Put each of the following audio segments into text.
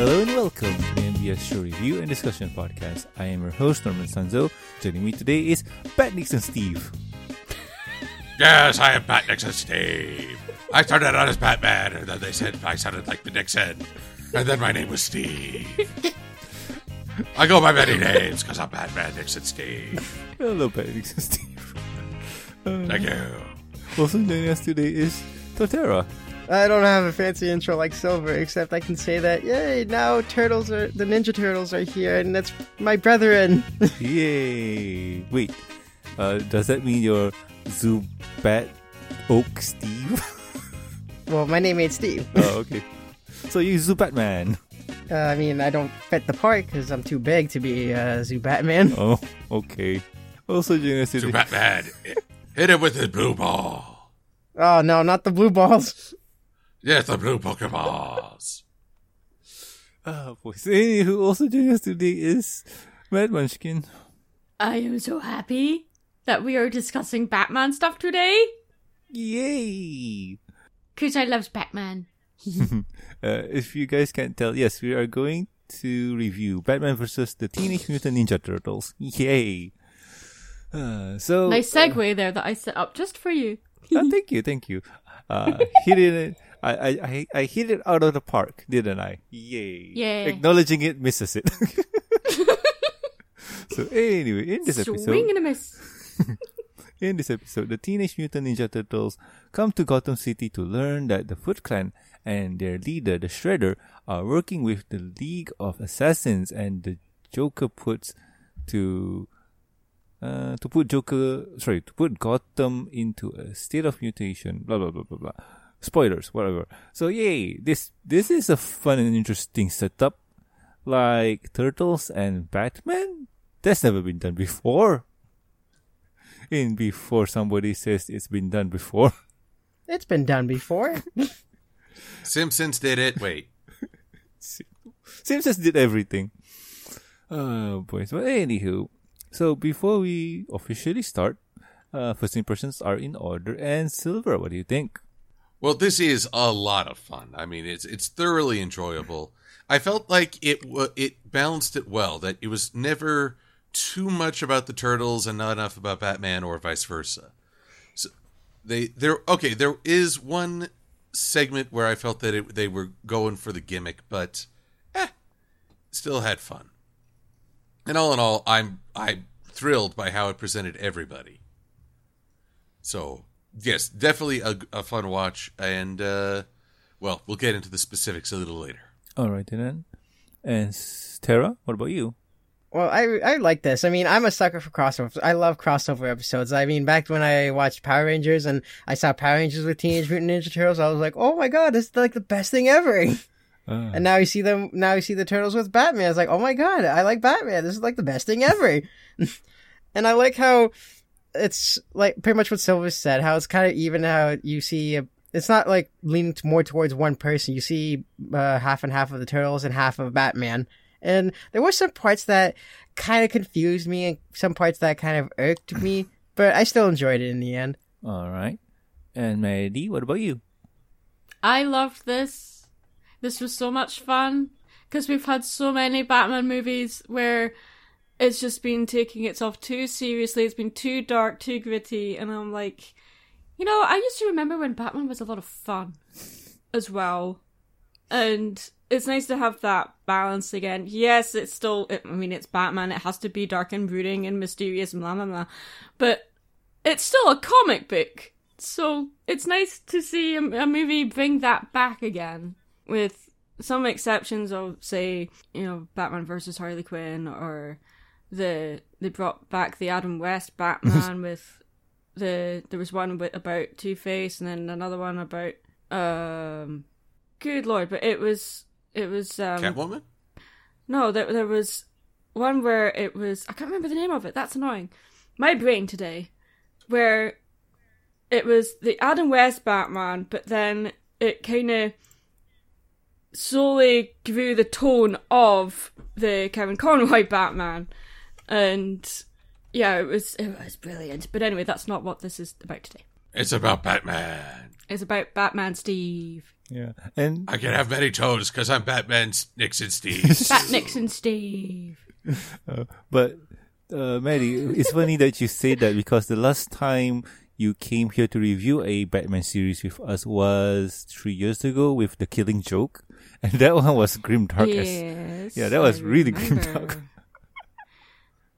Hello and welcome to the MBS Show Review and Discussion Podcast. I am your host, Norman Sanzo. Joining me today is Pat Nixon Steve. Yes, I am Pat Nixon Steve. I started out as Batman, and then they said I sounded like the Nixon, and then my name was Steve. I go by many names because I'm Batman Nixon Steve. Hello, Pat Nixon Steve. Uh, Thank you. also joining us today is Totera. I don't have a fancy intro like Silver, except I can say that, yay, now Turtles are, the Ninja Turtles are here, and that's my brethren. Yay! Wait, uh, does that mean you're Zubat Oak Steve? well, my name ain't Steve. oh, okay. So you Zubatman. Uh, I mean, I don't fit the part because I'm too big to be uh, Zoo Batman. Oh, okay. Also joining us So today. Batman hit him with his blue ball. Oh, no, not the blue balls. Yes, the blue Pokeballs. Ah, boys. Hey, who also joining us today is Mad Munchkin. I am so happy that we are discussing Batman stuff today. Yay! Because I love Batman. Uh, if you guys can't tell, yes, we are going to review Batman versus the Teenage Mutant Ninja Turtles. Yay! Uh, so Nice segue there that I set up just for you. uh, thank you, thank you. Uh, hit it. I, I I hit it out of the park, didn't I? Yay! Yeah. Acknowledging it misses it. so anyway, in this episode, Swing and a miss. In this episode, the Teenage Mutant Ninja Turtles come to Gotham City to learn that the Foot Clan and their leader, the Shredder, are working with the League of Assassins, and the Joker puts to uh, to put Joker, sorry, to put Gotham into a state of mutation. Blah blah blah blah blah. Spoilers, whatever. So yay! This this is a fun and interesting setup, like Turtles and Batman. That's never been done before in before somebody says it's been done before. It's been done before. Simpsons did it. Wait. Simpsons did everything. Oh boys. But anywho, so before we officially start, uh, first impressions are in order. And Silver, what do you think? Well, this is a lot of fun. I mean, it's it's thoroughly enjoyable. I felt like it it balanced it well. That it was never too much about the turtles and not enough about Batman, or vice versa. So they there okay. There is one segment where I felt that it, they were going for the gimmick, but eh, still had fun. And all in all, I'm I'm thrilled by how it presented everybody. So yes, definitely a, a fun watch, and uh, well, we'll get into the specifics a little later. All right then. And S- Tara, what about you? Well, I I like this. I mean, I'm a sucker for crossovers. I love crossover episodes. I mean, back when I watched Power Rangers and I saw Power Rangers with Teenage Mutant Ninja Turtles, I was like, "Oh my god, this is like the best thing ever!" Ah. And now you see them. Now you see the turtles with Batman. It's like, "Oh my god, I like Batman. This is like the best thing ever." and I like how it's like pretty much what Silver said. How it's kind of even. How you see. A, it's not like leaning more towards one person. You see uh, half and half of the turtles and half of Batman. And there were some parts that kind of confused me and some parts that kind of irked me, but I still enjoyed it in the end. All right. And Maddie, what about you? I loved this. This was so much fun. Because we've had so many Batman movies where it's just been taking itself too seriously. It's been too dark, too gritty. And I'm like, you know, I used to remember when Batman was a lot of fun as well. And it's nice to have that balance again. Yes, it's still, I mean, it's Batman. It has to be dark and brooding and mysterious blah, blah, blah. But it's still a comic book. So it's nice to see a, a movie bring that back again with some exceptions of, say, you know, Batman versus Harley Quinn or the, they brought back the Adam West Batman with the, there was one with, about Two-Face and then another one about, um, good lord, but it was, it was, um, Catwoman. no, there there was one where it was I can't remember the name of it. That's annoying. My brain today, where it was the Adam West Batman, but then it kind of slowly grew the tone of the Kevin Conroy Batman, and yeah, it was it was brilliant. But anyway, that's not what this is about today. It's about Batman. It's about Batman Steve. Yeah, and I can have many toes because I'm Batman Nixon Steve. Bat Nixon Steve. but uh, Maddie, it's funny that you say that because the last time you came here to review a Batman series with us was three years ago with the Killing Joke, and that one was grim dark. as- Yes. yeah, that was I really grim dark.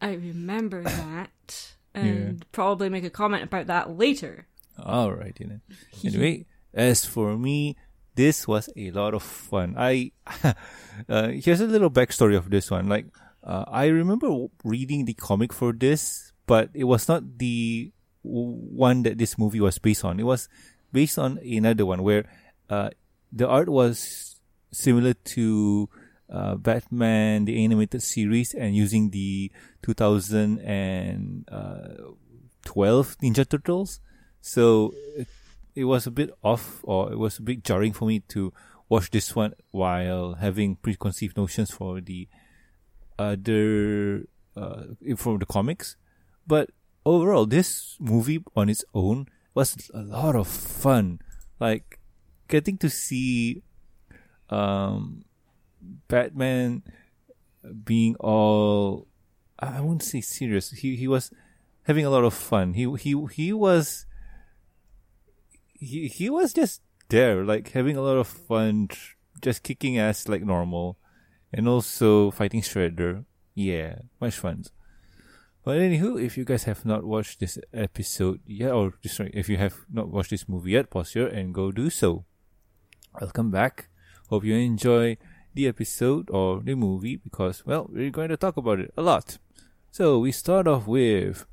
I remember that. And probably make a comment about that later. All right, you know. Anyway, as for me, this was a lot of fun. I uh, here's a little backstory of this one. Like, uh, I remember reading the comic for this, but it was not the w- one that this movie was based on. It was based on another one where uh, the art was similar to uh, Batman the animated series and using the 2012 Ninja Turtles. So it, it was a bit off or it was a bit jarring for me to watch this one while having preconceived notions for the other uh, from the comics. But overall, this movie on its own was a lot of fun. Like getting to see um, Batman being all I won't say serious. He he was having a lot of fun. He he he was he he was just there, like having a lot of fun, just kicking ass like normal, and also fighting Shredder. Yeah, much fun. But anywho, if you guys have not watched this episode yet, or sorry, if you have not watched this movie yet, pause here and go do so. Welcome back. Hope you enjoy the episode or the movie because, well, we're going to talk about it a lot. So we start off with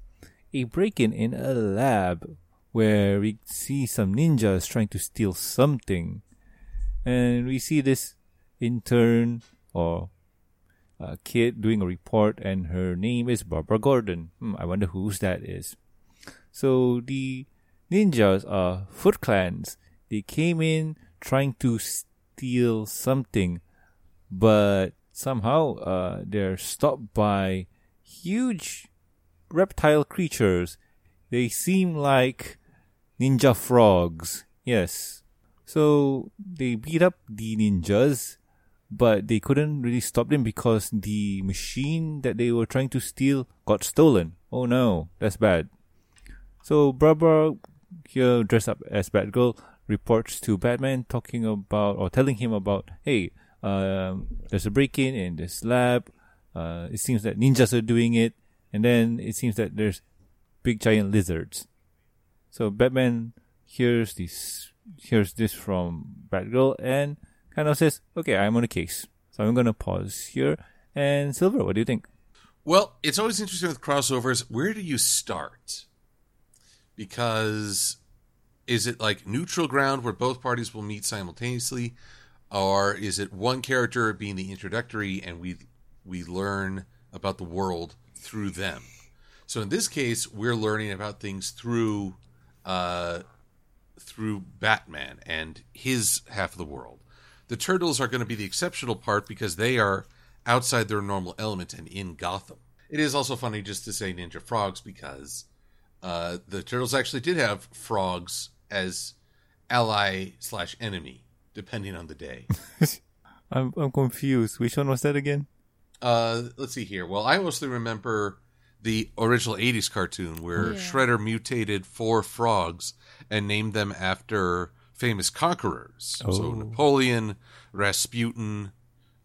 a break-in in a lab where we see some ninjas trying to steal something, and we see this intern or a kid doing a report, and her name is Barbara Gordon. Hmm, I wonder whose that is. So the ninjas are Foot Clans. They came in trying to steal something, but somehow uh, they're stopped by huge reptile creatures. They seem like ninja frogs. Yes. So they beat up the ninjas, but they couldn't really stop them because the machine that they were trying to steal got stolen. Oh no, that's bad. So Barbara, here dressed up as Batgirl, reports to Batman talking about or telling him about, hey, um, there's a break-in in this lab. Uh, it seems that ninjas are doing it, and then it seems that there's big giant lizards. So Batman hears this hears this from Batgirl and kind of says, "Okay, I'm on a case." So I'm gonna pause here. And Silver, what do you think? Well, it's always interesting with crossovers. Where do you start? Because is it like neutral ground where both parties will meet simultaneously, or is it one character being the introductory and we we learn about the world through them? So in this case, we're learning about things through uh, through Batman and his half of the world. The turtles are going to be the exceptional part because they are outside their normal element and in Gotham. It is also funny just to say ninja frogs because uh, the turtles actually did have frogs as ally slash enemy, depending on the day. I'm I'm confused. Which one was that again? Uh, let's see here. Well, I mostly remember the original 80s cartoon where Yeah. Shredder mutated four frogs and named them after famous conquerors. So Oh. Napoleon, Rasputin,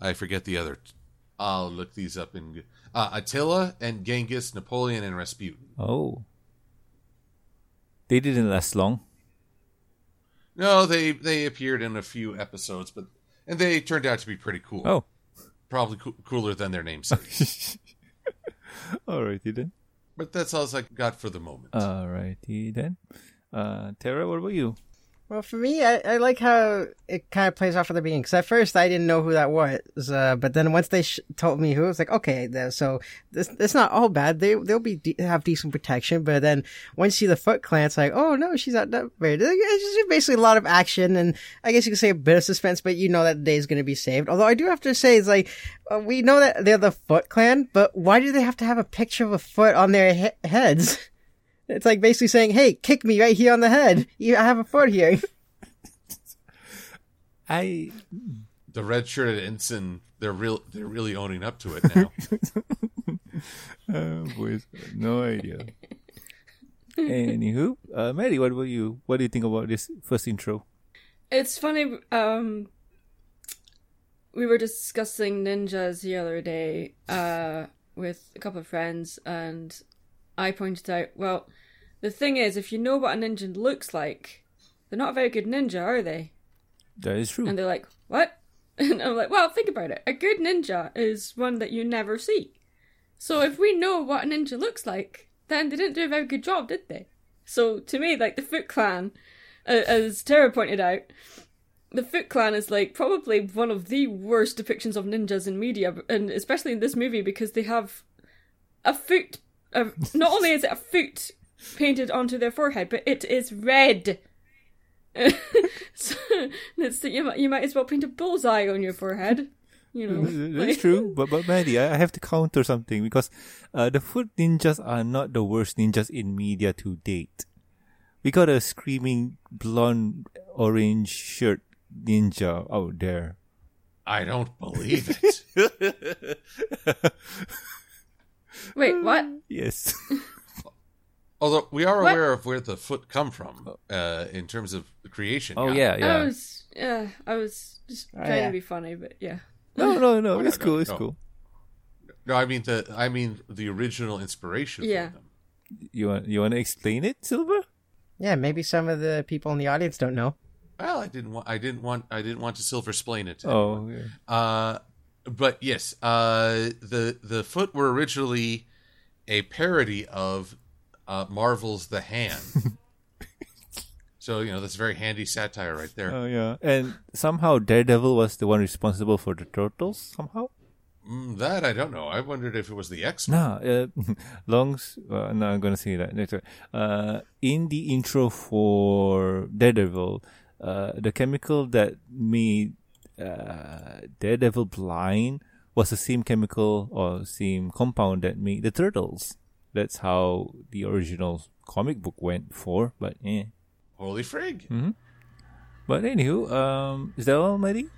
I forget the other. I'll look these up in uh, Attila and Genghis, Napoleon and Rasputin. Oh, they didn't last long. No, they they appeared in a few episodes, but and they turned out to be pretty cool. Oh, Probably coo- cooler than their namesake. alrighty then. but that's all I got for the moment. Alrighty then. Uh, Tara, what about you? Well, for me, I, I like how it kind of plays off at the beginning. Because at first I didn't know who that was, uh, but then once they sh- told me who, it's like okay, so this it's not all bad. They they'll be de- have decent protection. But then once you see the Foot Clan, it's like oh no, she's not that very. It's just basically a lot of action, and I guess you could say a bit of suspense. But you know that the day is going to be saved. Although I do have to say, it's like uh, we know that they're the Foot Clan, but why do they have to have a picture of a foot on their he- heads? It's like basically saying, "Hey, kick me right here on the head. You, I have a foot here." I The red shirted ensign, they're real. They're really owning up to it now. uh, boys, no idea. Anywho, uh, Mary, what about you? What do you think about this first intro? It's funny. Um, we were discussing ninjas the other day uh, with a couple of friends, and I pointed out, well, the thing is, if you know what a ninja looks like, they're not a very good ninja, are they? That is true. And they're like, what? And I'm like, well, think about it. A good ninja is one that you never see. So if we know what a ninja looks like, then they didn't do a very good job, did they? So to me, like the Foot Clan, uh, as Tara pointed out, the Foot Clan is like probably one of the worst depictions of ninjas in media, and especially in this movie because they have a foot. Uh, not only is it a foot painted onto their forehead, but it is red. so it's, you, might, you might as well paint a bullseye on your forehead. You know, That's like- true, but but Maddie, I I have to counter something because uh, the foot ninjas are not the worst ninjas in media to date. We got a screaming blonde orange shirt ninja out there. I don't believe it. Wait, what? Yes. Although we are What? aware of where the foot come from uh, in terms of creation. oh yeah, I yeah. was, yeah, I was just Oh, trying yeah. to be funny, but yeah. No, no, no. Oh, no, It's no, cool. It's no. cool. No, I mean the I mean the original inspiration. Yeah. For them. You want you want to explain it, Silver? Yeah, maybe some of the people in the audience don't know. Well, I didn't want I didn't want I didn't want to silver explain it. To Oh, yeah. Uh, but yes, uh, the the foot were originally a parody of uh, Marvel's The Hand. so you know that's very handy satire right there. oh yeah. And somehow Daredevil was the one responsible for the turtles. Somehow. Mm, that I don't know. I wondered if it was the X. Nah, uh, longs. Uh, no, I'm gonna say that later. Uh, in the intro for Daredevil, uh, the chemical that made uh, Daredevil blind was the same chemical or same compound that made the turtles. That's how the original comic book went for. But yeah. Holy frig! Mm-hmm. But anywho, um, is that all, Mary?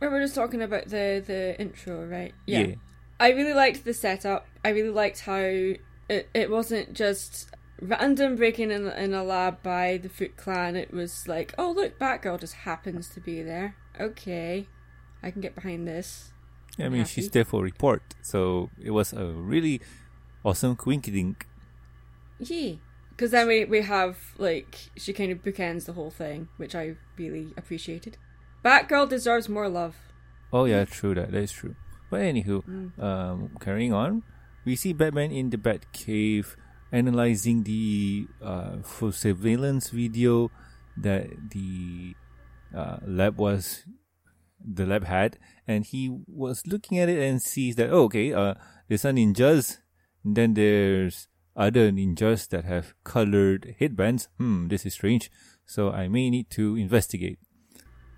We were just talking about the the intro, right? Yeah. I really liked the setup. I really liked how it, it wasn't just random breaking in in a lab by the Foot Clan. It was like, oh look, Batgirl just happens to be there. Okay, I can get behind this. I mean, Happy. she's there for report, so it was a really awesome dink. Yeah. Because then we, we have, like, she kind of bookends the whole thing, which I really appreciated. Batgirl deserves more love. Oh yeah, true that. That is true. But anywho, um, carrying on, we see Batman in the Batcave analyzing the uh, surveillance video that the uh, lab was the lab had, and he was looking at it and sees that oh, okay, uh, there's some ninjas, then there's other ninjas that have colored headbands. Hmm, this is strange. So I may need to investigate.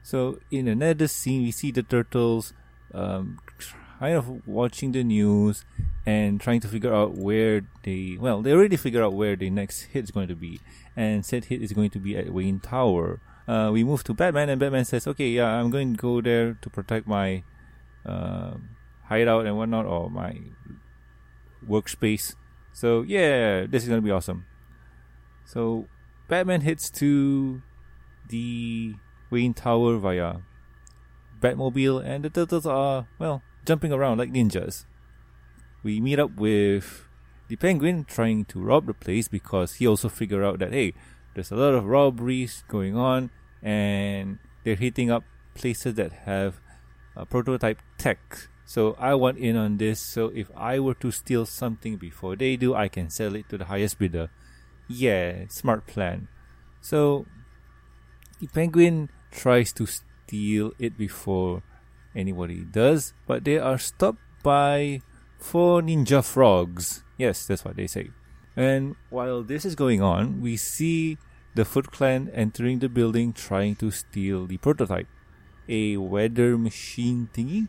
So in another scene, we see the turtles um, kind of watching the news and trying to figure out where they well they already figure out where the next hit is going to be, and said hit is going to be at Wayne Tower. Uh, we move to Batman, and Batman says, "Okay, yeah, I'm going to go there to protect my um hideout and whatnot, or my workspace." So yeah, this is gonna be awesome. So Batman hits to the Wayne Tower via Batmobile, and the turtles are, well, jumping around like ninjas. We meet up with the Penguin trying to rob the place because he also figured out that, hey, there's a lot of robberies going on, and they're hitting up places that have uh, prototype tech. So I want in on this. So if I were to steal something before they do, I can sell it to the highest bidder. Yeah, smart plan. So the penguin tries to steal it before anybody does, but they are stopped by four ninja frogs. Yes, that's what they say. And while this is going on, we see the Foot Clan entering the building trying to steal the prototype, a weather machine thingy.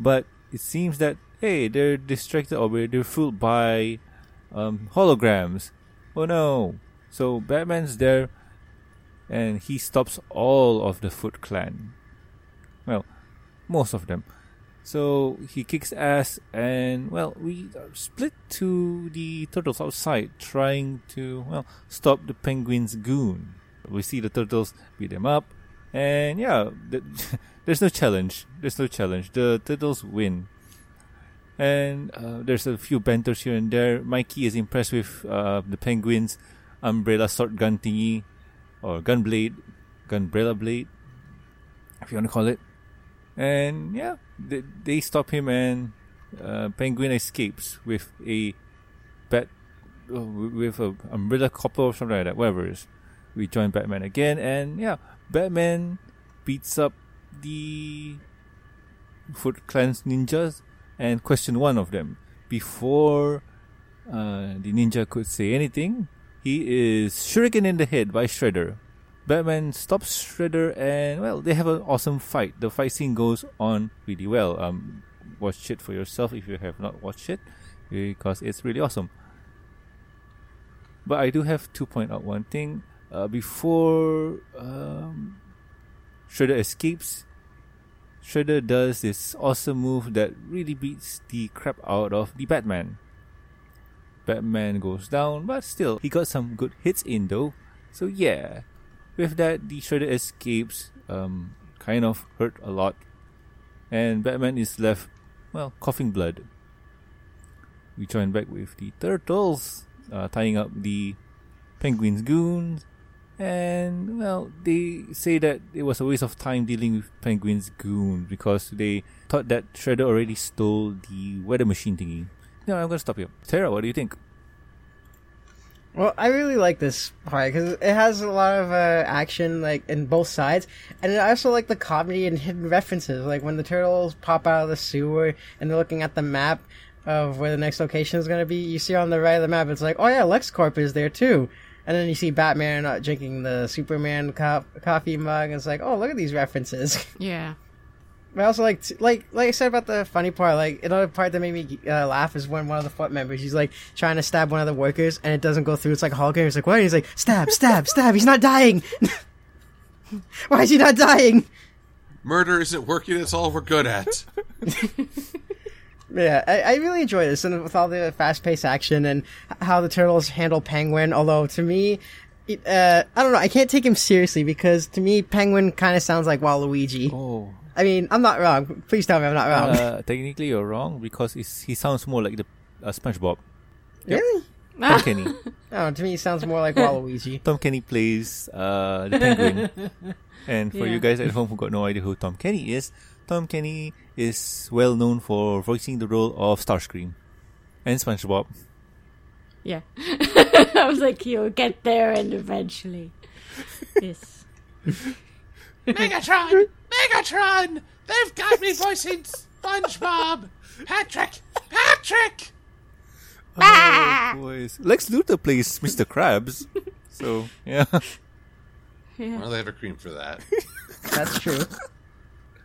But it seems that hey, they're distracted or they're fooled by um, holograms. Oh no! So Batman's there and he stops all of the Foot Clan. Well, most of them. So he kicks ass, and well, we split to the turtles outside, trying to well stop the penguins' goon. We see the turtles beat them up, and yeah, the, there's no challenge. There's no challenge. The turtles win. And uh, there's a few banters here and there. Mikey is impressed with uh, the penguins' umbrella sword gun thingy, or gun blade, gunbrella blade, if you want to call it. And yeah, they, they stop him, and uh, Penguin escapes with a bat, uh, with a umbrella copper or something like that. Whatever it is. We join Batman again, and yeah, Batman beats up the Foot Clan's ninjas and question one of them. Before uh, the ninja could say anything, he is shuriken in the head by Shredder. Batman stops Shredder and well, they have an awesome fight. The fight scene goes on really well. Um, watch it for yourself if you have not watched it, because it's really awesome. But I do have to point out one thing. Uh, before um, Shredder escapes, Shredder does this awesome move that really beats the crap out of the Batman. Batman goes down, but still, he got some good hits in though. So yeah, with that, the Shredder escapes, um, kind of hurt a lot, and Batman is left, well, coughing blood. We join back with the Turtles, uh, tying up the Penguin's goons, and well, they say that it was a waste of time dealing with Penguin's goon because they thought that Shredder already stole the weather machine thingy. No, I'm gonna stop here. Sarah, what do you think? Well, I really like this part because it has a lot of uh, action, like in both sides, and I also like the comedy and hidden references, like when the turtles pop out of the sewer and they're looking at the map of where the next location is going to be. You see on the right of the map, it's like, oh yeah, LexCorp is there too, and then you see Batman uh, drinking the Superman co- coffee mug, and it's like, oh look at these references. Yeah. But I also like, like, like I said about the funny part. Like another part that made me uh, laugh is when one of the foot members, he's like trying to stab one of the workers, and it doesn't go through. It's like Hulk, and he's like, "What?" And he's like, "Stab, stab, stab! He's not dying. Why is he not dying?" Murder isn't working. It's all we're good at. Yeah, I, I really enjoy this, and with all the fast-paced action and how the turtles handle Penguin. Although to me, it, uh, I don't know, I can't take him seriously because to me, Penguin kind of sounds like Waluigi. Oh, I mean, I'm not wrong. Please tell me I'm not wrong. uh, technically you're wrong because it's, he sounds more like the uh, SpongeBob. really? Tom Kenny. No, to me, he sounds more like Waluigi. Tom Kenny plays uh, the penguin. and for Yeah. you guys at home who got no idea who Tom Kenny is, Tom Kenny is well known for voicing the role of Starscream and SpongeBob. Yeah. I was like, you'll get there and eventually. Yes. Megatron! Megatron! They've got me voicing SpongeBob! Patrick! Patrick! Oh, boys. Lex Luthor plays Mr. Krabs. so, yeah. Yeah. Well, they have a cream for that. That's true.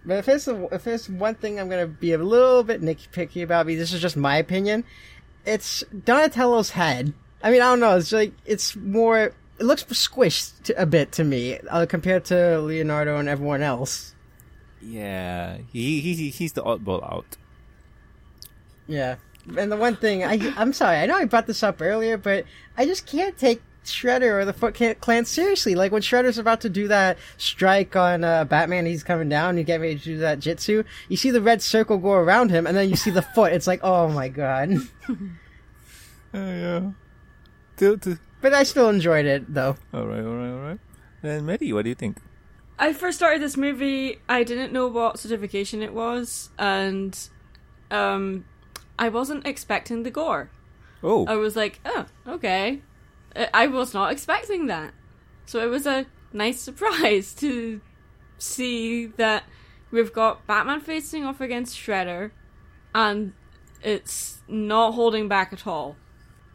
But if there's a, if there's one thing I'm gonna be a little bit nitpicky about, because this is just my opinion, it's Donatello's head. I mean, I don't know. It's like it's more. It looks squished to, a bit to me uh, compared to Leonardo and everyone else. Yeah. He, he, he's the oddball out. Yeah. And the one thing I I'm sorry, I know I brought this up earlier, but I just can't take Shredder or the Foot Clan seriously. Like when Shredder's about to do that strike on uh, Batman, he's coming down, you get ready to do that jitsu. You see the red circle go around him, and then you see the foot. It's like, oh my god. Uh, yeah. But I still enjoyed it though. alright, alright, alright. And Maddie, what do you think? I first started this movie, I didn't know what certification it was, and um, I wasn't expecting the gore. Oh, I was like, oh, okay. I- was not expecting that. So it was a nice surprise to see that we've got Batman facing off against Shredder, and it's not holding back at all.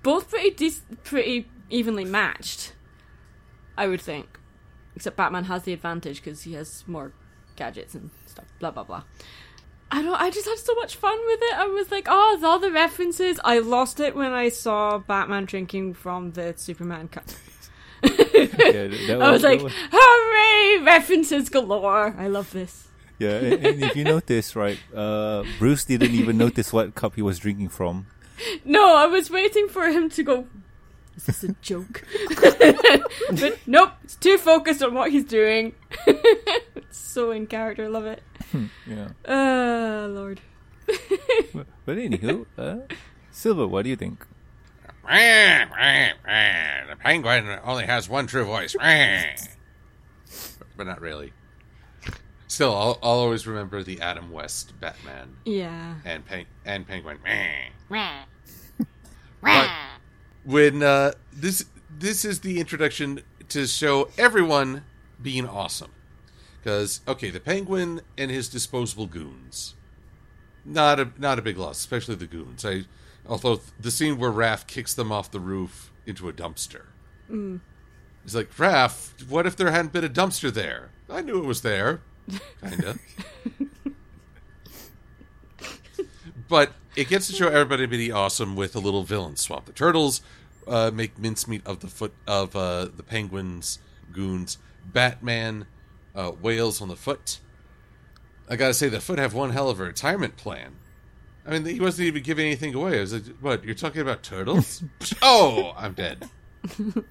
Both pretty dec- pretty evenly matched, I would think. Except Batman has the advantage because he has more gadgets and stuff. Blah blah blah. I don't. I just had so much fun with it. I was like, oh, all the references. I lost it when I saw Batman drinking from the Superman cup. Yeah, I was like, hooray! References galore. I love this. yeah, and, and if you notice, right, uh, Bruce didn't even notice what cup he was drinking from. No, I was waiting for him to go. Is this a joke? but nope, it's too focused on what he's doing. it's so in character, love it. Yeah. Uh, Lord. But, but anywho, uh, Silver, what do you think? The penguin only has one true voice. but not really. Still, I'll, I'll always remember the Adam West Batman Yeah. and Pen- and Penguin. But when uh, this this is the introduction to show everyone being awesome, because okay, the Penguin and his disposable goons, not a not a big loss, especially the goons. I although the scene where Raph kicks them off the roof into a dumpster. He's like, Raph, what if there hadn't been a dumpster there? I knew it was there, kinda. but it gets to show everybody being awesome with a little villain swap. The turtles uh, make mincemeat of the foot of uh, the penguins, goons. Batman uh, wails on the foot. I gotta say, the foot have one hell of a retirement plan. I mean, he wasn't even giving anything away. I was like, "What? You're talking about turtles? oh, I'm dead." and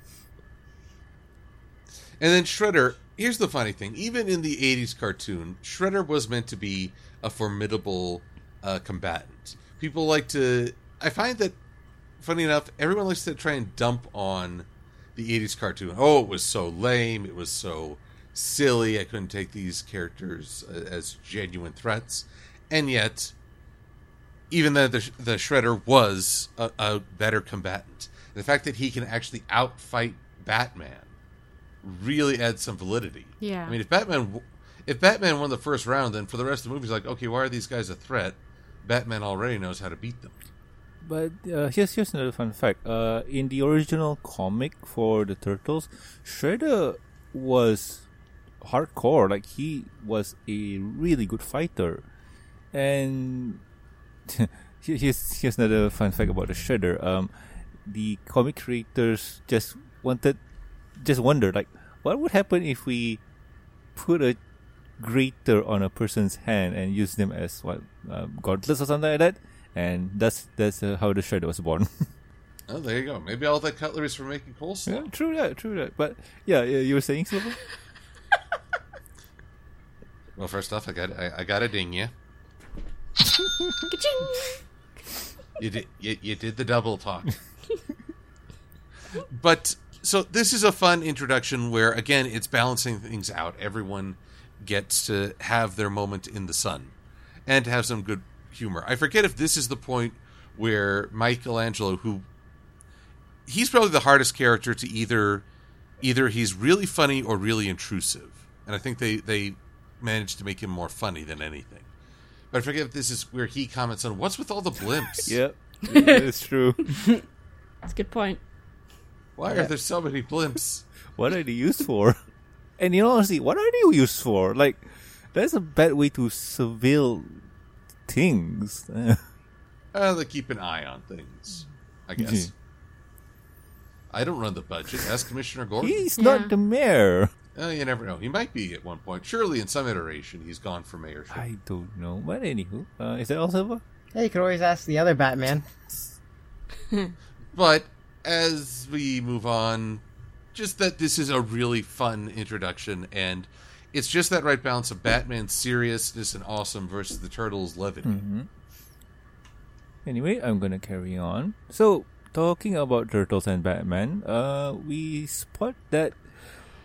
then Shredder. Here's the funny thing: even in the '80s cartoon, Shredder was meant to be a formidable uh, combatant. People like to. I find that, funny enough, everyone likes to try and dump on the '80s cartoon. Oh, it was so lame. It was so silly. I couldn't take these characters uh, as genuine threats, and yet even though the, the Shredder was a, a better combatant, the fact that he can actually outfight Batman really adds some validity. Yeah. I mean, if Batman w- if Batman won the first round, then for the rest of the movie, he's like, okay, why are these guys a threat? Batman already knows how to beat them. But uh, here's here's another fun fact. Uh, in the original comic for the Turtles, Shredder was hardcore. Like he was a really good fighter, and here- here's here's another fun fact about the Shredder. Um, the comic creators just wanted, just wondered like, what would happen if we put a grater on a person's hand and use them as what gauntlets or something like that, and that's that's uh, how the shredder was born. Oh, there you go. Maybe all that cutlery is for making coleslaw. yeah, true that, true that. But yeah, yeah you were saying Silver? Well, first off, I got I, I got to ding you. You did you, you did the double talk. but so this is a fun introduction where again it's balancing things out. Everyone gets to have their moment in the sun and to have some good humor. I forget if this is the point where Michelangelo who he's probably the hardest character to either either he's really funny or really intrusive. And I think they they managed to make him more funny than anything. But I forget if this is where he comments on what's with all the blimps. Yep, it's true. That's a good point. Why are there so many blimps? what are they used for? And you know, honestly, what are they used for? Like, that's a bad way to surveil things. Uh, they keep an eye on things, I guess. I don't run the budget. Ask Commissioner Gordon. He's Yeah. not the mayor. Oh, you never know. He might be at one point. Surely, in some iteration, he's gone for mayorship. I don't know. But anywho, uh, is that all, Silver? Hey, you could always ask the other Batman. But as we move on, just that this is a really fun introduction, and it's just that right balance of Batman's seriousness and awesome versus the Turtles' levity. Anyway, I'm gonna carry on. So, talking about turtles and Batman, uh, we spot that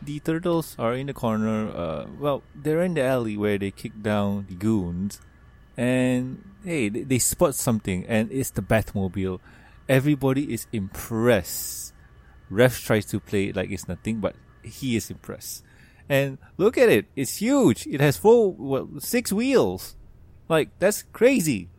the turtles are in the corner. Uh, well, they're in the alley where they kick down the goons, and hey, they, they spot something, and it's the Batmobile. Everybody is impressed. Rex tries to play it like it's nothing, but he is impressed. And look at it; it's huge. It has four, well, six wheels. Like that's crazy.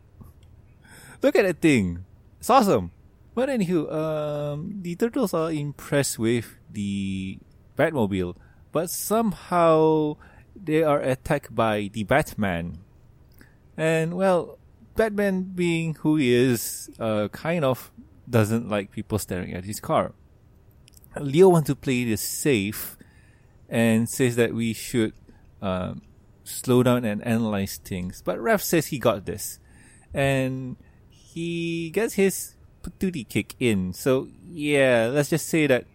Look at that thing. It's awesome. But anywho, um, the turtles are impressed with the Batmobile, but somehow they are attacked by the Batman. And well, Batman being who he is, uh, kind of doesn't like people staring at his car. Leo wants to play this safe and says that we should um, slow down and analyze things. But Raph says he got this. And he gets his patootie kick in. So, yeah, let's just say that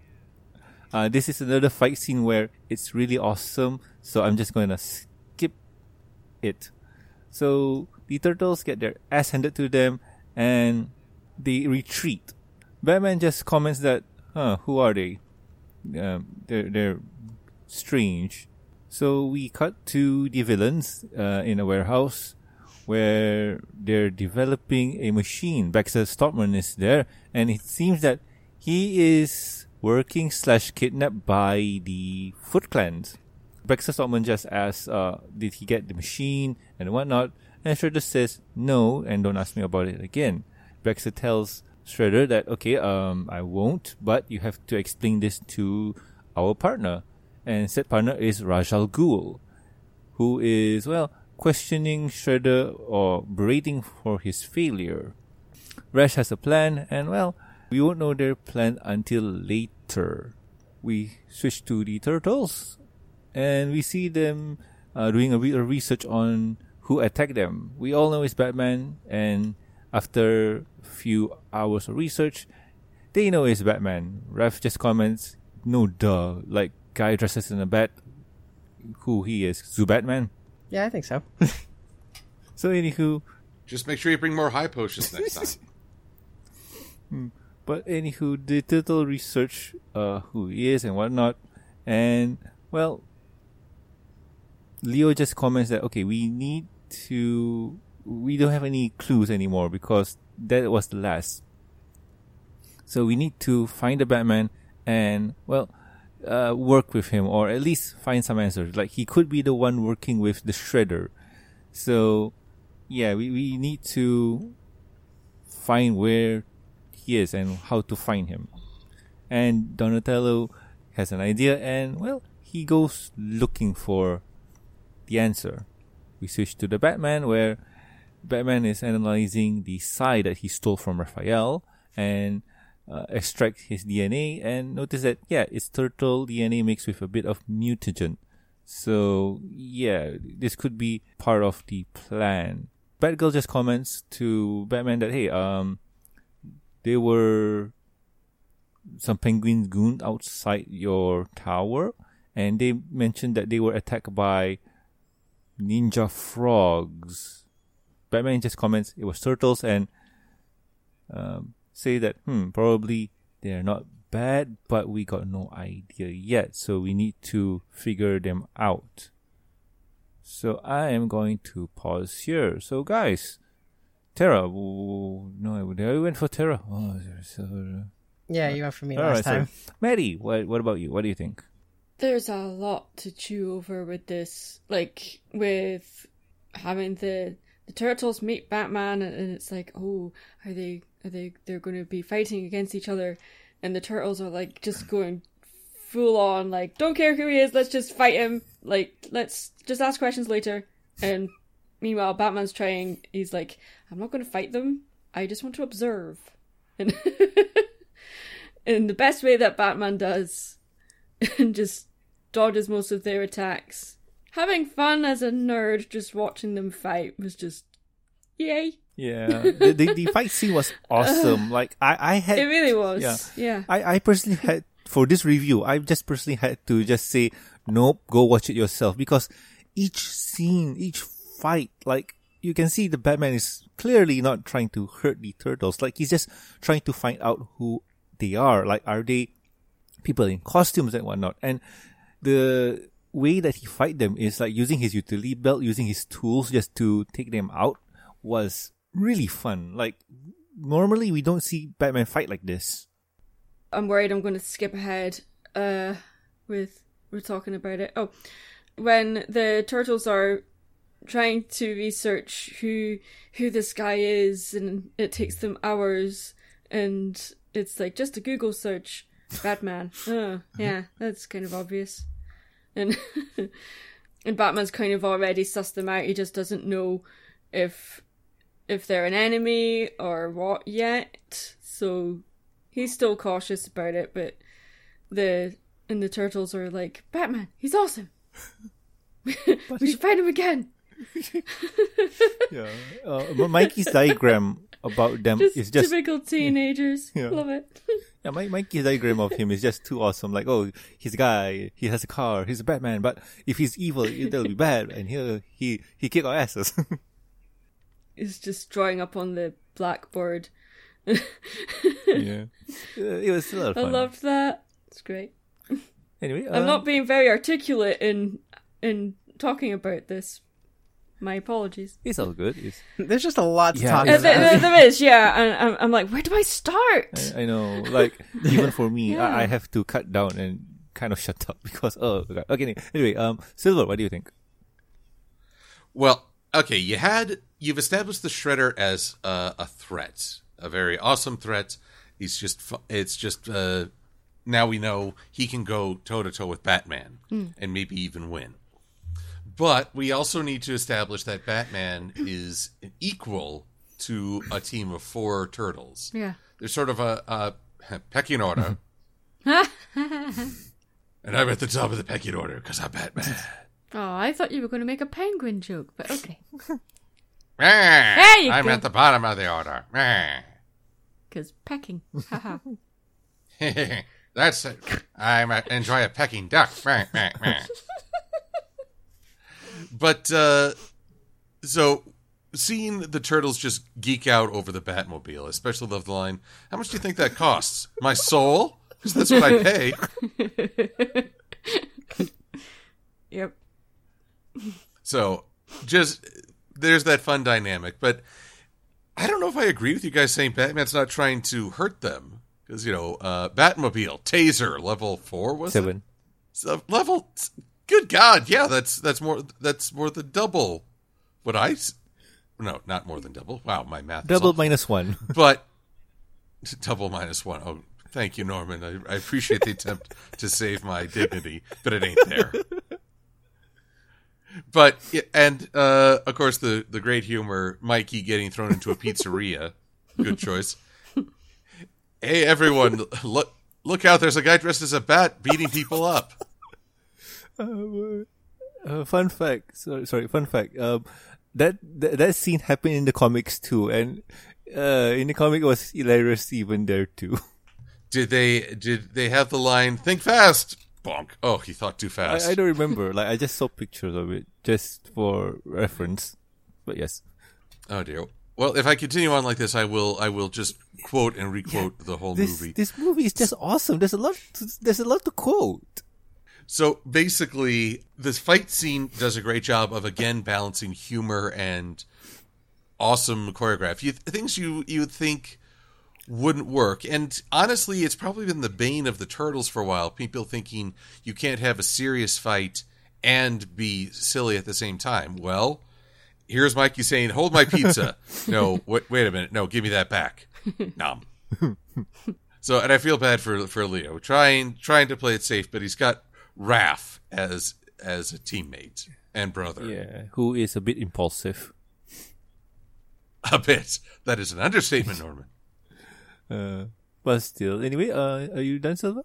uh, this is another fight scene where it's really awesome. So I'm just going to skip it. So the turtles get their ass handed to them and they retreat. Batman just comments that, huh, who are they? Um, they're, they're strange. So we cut to the villains uh, in a warehouse where they're developing a machine. Baxter Stockman is there, and it seems that he is working slash kidnapped by the Foot Clans. Baxter Stockman just asks, uh, did he get the machine and whatnot? And Shredder says, no, and don't ask me about it again. Baxter tells Shredder that, okay, um, I won't, but you have to explain this to our partner. And said partner is Ra's Al Ghul, who is, well, questioning Shredder or berating for his failure. Ra's has a plan, and well, we won't know their plan until later. We switch to the turtles, and we see them uh, doing a, re- research on who attacked them. We all know it's Batman, and after a few hours of research, they know it's Batman. Raph just comments, "No duh, like guy dresses in a bat, who he is, Zubatman." Yeah, I think so. So anywho, Just make sure you bring more high potions next time. But anywho, the turtle research uh, who he is and whatnot, and well, Leo just comments that okay, we need to, we don't have any clues anymore because that was the last. So we need to find the Batman and well, uh, work with him or at least find some answers. Like he could be the one working with the Shredder. So yeah, we, we need to find where he is and how to find him. And Donatello has an idea and, well, he goes looking for the answer. We switch to the Batman where Batman is analyzing the sai that he stole from Raphael and uh, extract his DNA and notice that, yeah, it's turtle DNA mixed with a bit of mutagen. So, yeah, this could be part of the plan. Batgirl just comments to Batman that, hey, um, there were some penguin goons outside your tower, and they mentioned that they were attacked by ninja frogs. Batman just comments it was turtles and um, say that hmm probably they're not bad, but we got no idea yet, so we need to figure them out. So I am going to pause here. So guys, Terra, w- no, I went for Terra. Oh, so, Yeah, you went for me last right, time. so Maddie, what what about you? What do you think? There's a lot to chew over with this, like with having the the turtles meet Batman, and, and it's like, oh, are they are they they're going to be fighting against each other, and the turtles are like just going full on, like don't care who he is, let's just fight him, like let's just ask questions later, and meanwhile Batman's trying, he's like, I'm not going to fight them, I just want to observe, and in the best way that Batman does and just dodges most of their attacks. Having fun as a nerd just watching them fight was just yay. Yeah, the, the the fight scene was awesome. Like I I had It really was. yeah. Yeah. I, I personally had for this review, I just personally had to just say, nope, go watch it yourself because each scene, each fight, like you can see the Batman is clearly not trying to hurt the turtles. Like he's just trying to find out who they are. Like are they people in costumes and whatnot? And the way that he fight them is like using his utility belt, using his tools just to take them out was really fun. Like normally we don't see Batman fight like this. I'm worried I'm going to skip ahead uh with we're talking about it. Oh, when the turtles are trying to research who who this guy is and it takes them hours and it's like just a Google search Batman. oh, yeah, that's kind of obvious. And and Batman's kind of already sussed them out. He just doesn't know if if they're an enemy or what yet. So he's still cautious about it, but the and the turtles are like, Batman, he's awesome. we should find him again. Yeah. Uh, Mikey's diagram about them Just, is just typical teenagers. Yeah. Love it. yeah, my Mikey's diagram of him is just too awesome. Like, oh, he's a guy, he has a car, he's a Batman, but if he's evil, it'll be bad, and he'll he he kick our asses. It's just drawing up on the blackboard. yeah, it was still a lot of I fun. loved that. It's great. Anyway, I'm uh, not being very articulate in in talking about this. My apologies. It's all good. It's, There's just a lot to Yeah, talk Yeah, about. there, there- there is, yeah. And I'm, I'm like, where do I start? I, I know, like even for me, Yeah. I, I have to cut down and kind of shut up because oh god. Okay, anyway, um, Silver, what do you think? Well, okay, you had you've established the Shredder as uh, a threat, a very awesome threat. He's just it's just uh, now we know he can go toe to toe with Batman and maybe even win. But we also need to establish that Batman is an equal to a team of four turtles. Yeah. They're sort of a, a pecking order, and I'm at the top of the pecking order because I'm Batman. Oh, I thought you were going to make a penguin joke, but okay. there you I'm go. at the bottom of the order. Because pecking. That's it. I enjoy a pecking duck. but uh, so seeing the turtles just geek out over the Batmobile, especially love the line, "How much do you think that costs? My soul? Because that's what I pay." yep. So just there's that fun dynamic, but I don't know if I agree with you guys saying Batman's not trying to hurt them because you know uh, Batmobile Taser level four was it? Seven. So, level. Good God, yeah, that's that's more that's more than double. what I. no, not more than double. Wow, my math. Double minus one. but double minus one. Oh, thank you, Norman. I, I appreciate the attempt to save my dignity, but it ain't there. But and uh, of course the the great humor, Mikey getting thrown into a pizzeria. Good choice. Hey everyone, look look out! There's a guy dressed as a bat beating people up. Uh, fun fact. Sorry, sorry. Fun fact. Um, that, that that scene happened in the comics too, and uh, in the comic it was hilarious even there too. Did they did they have the line "Think fast"? Bonk. Oh, he thought too fast. I, I don't remember. Like I just saw pictures of it just for reference. But yes. Oh dear. Well, if I continue on like this, I will I will just quote and requote the whole This movie. this movie is just awesome. There's a lot. To, there's a lot to quote. So basically, this fight scene does a great job of again balancing humor and awesome choreography. You, things you you would think wouldn't work. And honestly, it's probably been the bane of the turtles for a while. People thinking you can't have a serious fight and be silly at the same time. Well, here's Mikey saying, "Hold my pizza." no, wait, wait a minute. No, give me that back. Nom. So, and I feel bad for for Leo trying trying to play it safe, but he's got Raph as as a teammate and brother. Yeah, who is a bit impulsive. A bit. That is an understatement, Norman. Uh, but still, anyway, uh, are you done, Silver?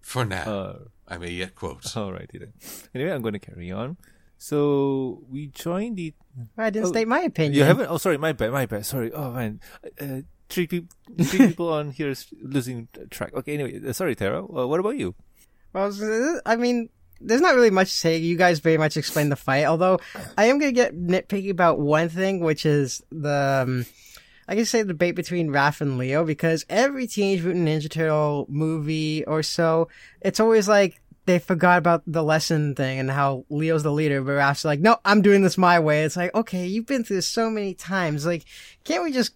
For now, Uh, I may yet quote. alrighty then. Anyway, I'm going to carry on. So we joined the. I didn't Oh, state my opinion. You haven't. Oh, sorry, my bad, my bad. Sorry. Oh man, uh, three people, three people on here is losing track. Okay, anyway, uh, sorry, Tara. Uh, what about you? Well, I I mean, there's not really much to say. You guys very much explained the fight. Although I am gonna get nitpicky about one thing, which is the, um, I can say the debate between Raph and Leo because every Teenage Mutant Ninja Turtle movie or so, it's always like they forgot about the lesson thing and how Leo's the leader, but Raph's like, no, I'm doing this my way. It's like, okay, you've been through this so many times. Like, can't we just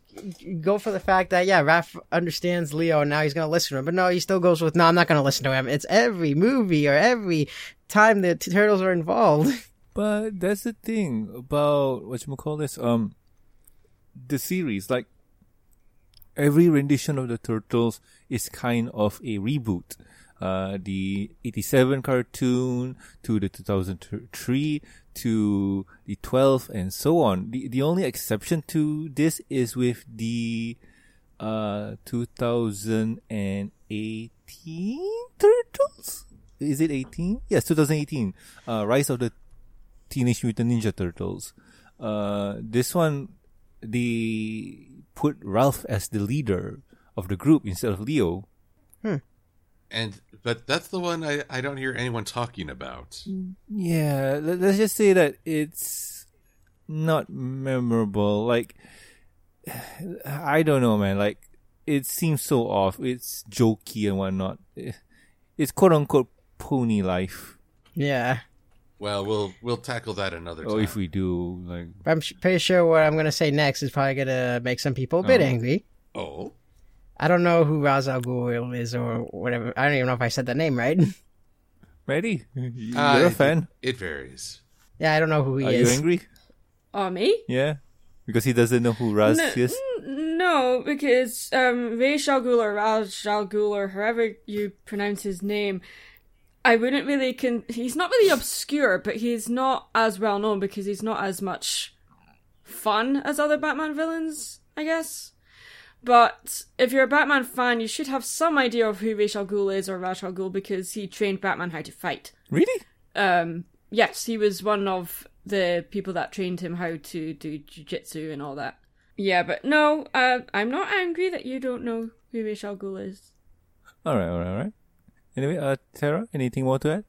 go for the fact that, yeah, Raph understands Leo and now he's going to listen to him. But no, he still goes with, no, I'm not going to listen to him. It's every movie or every time the turtles are involved. But that's the thing about what you call this. Um, the series, like every rendition of the Turtles is kind of a reboot. Uh, the 87 cartoon to the 2003 to the 12 and so on. The, the only exception to this is with the, uh, 2018 Turtles. Is it 18? Yes, 2018. Uh, Rise of the Teenage Mutant Ninja Turtles. Uh, this one, they put Raph as the leader of the group instead of Leo. Hmm. And but that's the one I, I don't hear anyone talking about. Yeah, let- let's just say that it's not memorable. Like, I don't know, man. Like, it seems so off. It's jokey and whatnot. It's quote unquote pony life. Yeah. Well, we'll we'll tackle that another time. Or if we do, like, I'm sh- pretty sure what I'm going to say next is probably going to make some people a bit Oh. angry. oh, I don't know who Ra's al Ghul is or whatever. I don't even know if I said that name right. ready? You're Uh, a fan? It varies. yeah, I don't know who he is. Are you is. angry? Oh, me? Yeah, because he doesn't know who Ra's No, is. n- no, because um, Ray Shal Ghul or Raz Shal Ghul or however you pronounce his name, I wouldn't really con. He's not really obscure, but he's not as well known because he's not as much fun as other Batman villains, I guess. But if you're a Batman fan, you should have some idea of who Ra's al Ghul is or Ra's al Ghul because he trained Batman how to fight. Really? Um, yes, he was one of the people that trained him how to do jujitsu and all that. Yeah, but no, uh, I'm not angry that you don't know who Ra's al Ghul is. All right, all right, all right. Anyway, uh, Tara, anything more to add?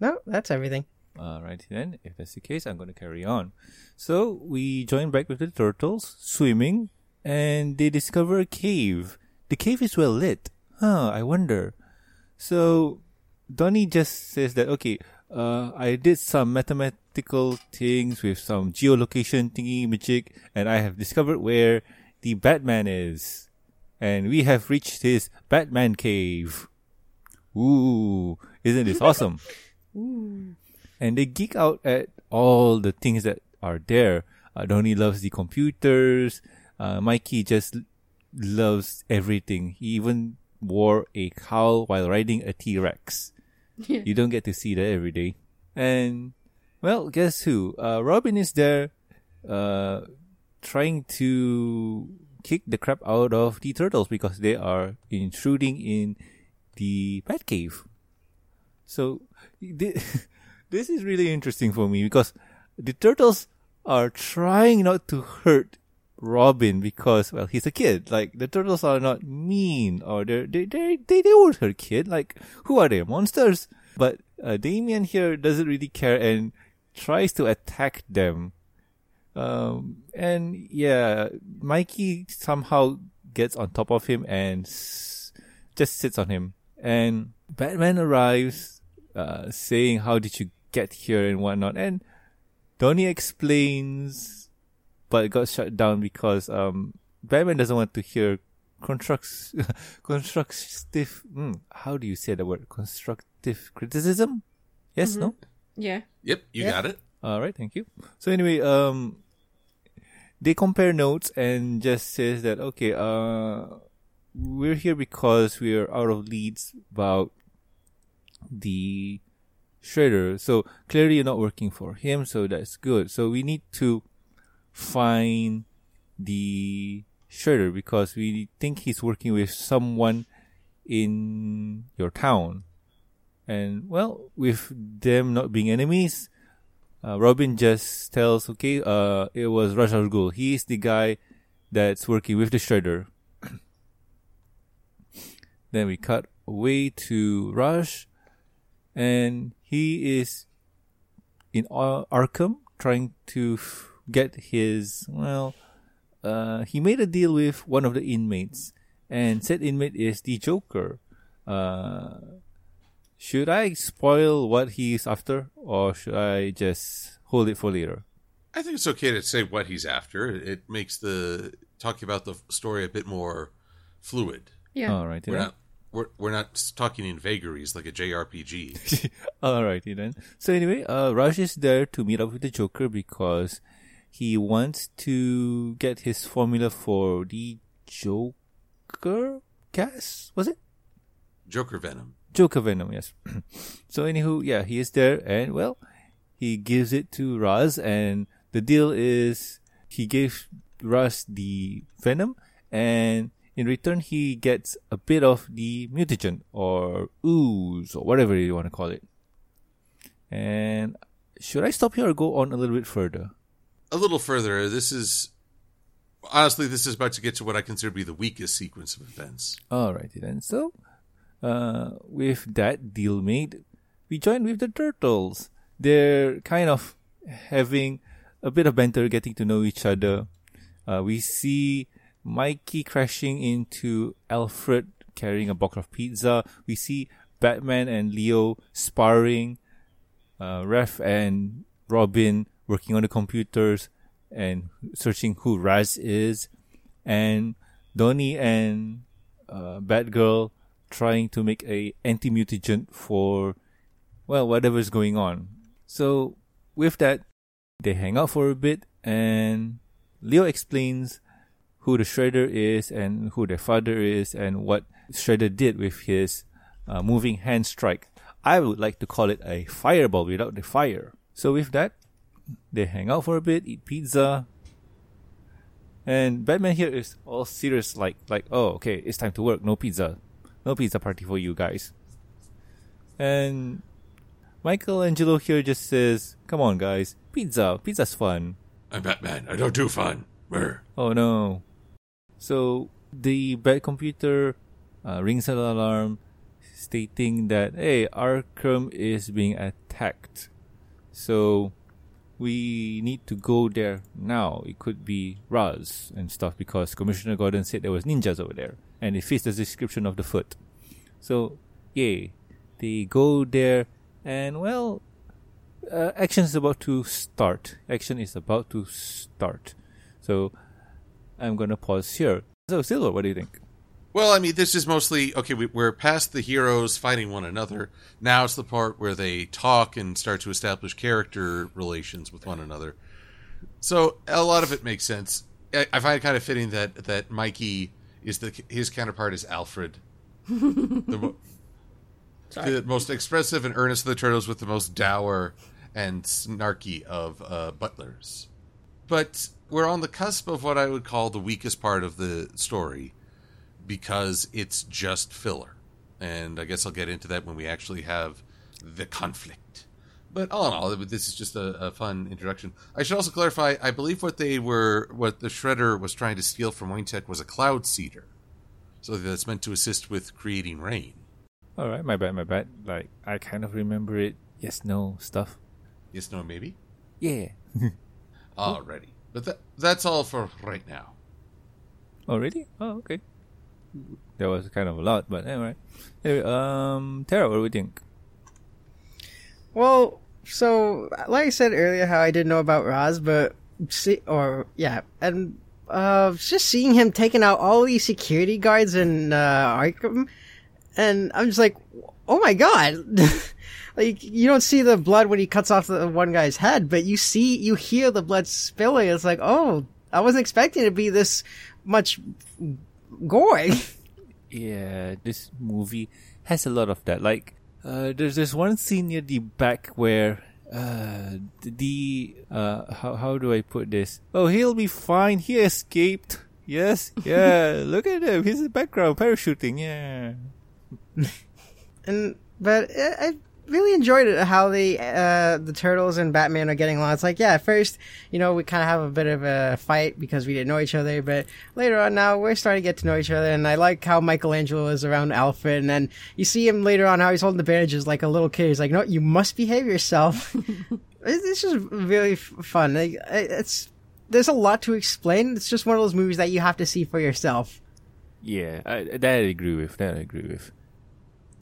No, that's everything. Alright then, if that's the case, I'm going to carry on. So, we join back with the turtles, swimming, and they discover a cave. The cave is well lit. Huh, I wonder. So, Donnie just says that, okay, uh, I did some mathematical things with some geolocation thingy magic, and I have discovered where the Batman is. And we have reached his Batman cave. Ooh, isn't this awesome? Ooh. and they geek out at all the things that are there. Uh, Donnie loves the computers. Uh, Mikey just loves everything. He even wore a cowl while riding a T-Rex. Yeah. You don't get to see that every day. And, well, guess who? Uh, Robin is there, uh, trying to kick the crap out of the turtles because they are intruding in the Batcave. So, this is really interesting for me because the turtles are trying not to hurt Robin because, well, he's a kid. Like, the turtles are not mean or they're, they, they, they, they won't hurt kid. Like, who are they? Monsters? But, uh, Damian here doesn't really care and tries to attack them. Um, and yeah, Mikey somehow gets on top of him and s- just sits on him. And Batman arrives, uh, saying, how did you get here and whatnot. And Donnie explains, but it got shut down because, um, Batman doesn't want to hear constructs, constructive, mm, how do you say the word? Constructive criticism? Yes, no? Yeah. Yep, you Yeah. got it. All right, thank you. So anyway, um, they compare notes and just says that okay, uh, we're here because we're out of leads about the shredder. So clearly you're not working for him, so that's good. So we need to find the shredder because we think he's working with someone in your town. And well, with them not being enemies, uh, Robin just tells, okay, uh, it was Ra's al Ghul. He's the guy that's working with the Shredder. Then we cut away to Ra's, and he is in Arkham trying to get his, well, uh, he made a deal with one of the inmates, and said inmate is the Joker. Uh, should I spoil what he's after, or should I just hold it for later? I think it's okay to say what he's after. It makes the talking about the story a bit more fluid. Yeah. All right, We're then. not we're, we're not talking in vagaries like a JRPG. Alrighty then. So anyway, uh, Ra's is there to meet up with the Joker because he wants to get his formula for the Joker gas. Was it Joker Venom. Joker Venom? Yes. so anywho, yeah, he is there, and well, he gives it to Ra's, and the deal is he gave Ra's the Venom, and in return, he gets a bit of the mutagen or ooze or whatever you want to call it. And should I stop here or go on a little bit further? A little further, this is honestly, this is about to get to what I consider to be the weakest sequence of events. Alrighty then. So, uh, with that deal made, we join with the turtles. They're kind of having a bit of banter, getting to know each other. Uh, we see Mikey crashing into Alfred carrying a box of pizza. We see Batman and Leo sparring. Uh, Raph and Robin working on the computers and searching who Ra's is. And Donnie and uh, Batgirl trying to make a anti-mutagen for, well, whatever's going on. So with that, they hang out for a bit and Leo explains who the Shredder is and who their father is and what Shredder did with his uh, moving hand strike. I would like to call it a fireball without the fire. So with that, they hang out for a bit, eat pizza, and Batman here is all serious, like like oh okay, it's time to work. No pizza, no pizza party for you guys. And Michelangelo here just says, "Come on, guys, pizza, pizza's fun." I'm Batman. I don't do fun. Brr. Oh no. So the Bat computer uh, rings an alarm stating that hey, Arkham is being attacked. So we need to go there now. It could be Ra's and stuff because Commissioner Gordon said there was ninjas over there and it fits the description of the foot. So, yay. They go there and well, uh, action is about to start. Action is about to start. So, I'm gonna pause here. So, Silver, what do you think? Well, I mean, this is mostly okay. We, we're past the heroes fighting one another. Now it's the part where they talk and start to establish character relations with one another. So a lot of it makes sense. I, I find it kind of fitting that that Mikey is the his counterpart is Alfred, the, mo- the most expressive and earnest of the turtles, with the most dour and snarky of uh, butlers. But we're on the cusp of what I would call the weakest part of the story because it's just filler. And I guess I'll get into that when we actually have the conflict. But all in all, this is just a, a, fun introduction. I should also clarify: I believe what they were, what the Shredder was trying to steal from Wayne Tech was a cloud seeder, so that's meant to assist with creating rain. All right, my bad, my bad. Like I kind of remember it. Yes, no stuff. Yes, no, maybe. Yeah. Alrighty, but that that's all for right now. Already? Oh, okay that was kind of a lot, but anyway. Anyway, um, Tara, what do we think? Well, so like I said earlier, how I didn't know about Ra's, but see, or yeah, and uh, just seeing him taking out all these security guards in uh, Arkham, and I'm just like, oh my god. like you don't see the blood when he cuts off the one guy's head, but you see, you hear the blood spilling. It's like, oh, I wasn't expecting it to be this much gory. yeah, this movie has a lot of that. Like, uh, there's this one scene near the back where uh, the uh, how how do I put this? Oh, he'll be fine. He escaped. Yes, yeah. look at him. He's in the background parachuting. Yeah. and but I, really enjoyed it how the uh, the turtles and Batman are getting along. It's like, yeah, at first, you know, we kind of have a bit of a fight because we didn't know each other, but later on now we're starting to get to know each other. And I like how Michelangelo is around Alfred, and then you see him later on how he's holding the bandages like a little kid. He's like, no, you must behave yourself. it's just really fun. It's there's a lot to explain. It's just one of those movies that you have to see for yourself. Yeah, I, that I agree with. That I agree with.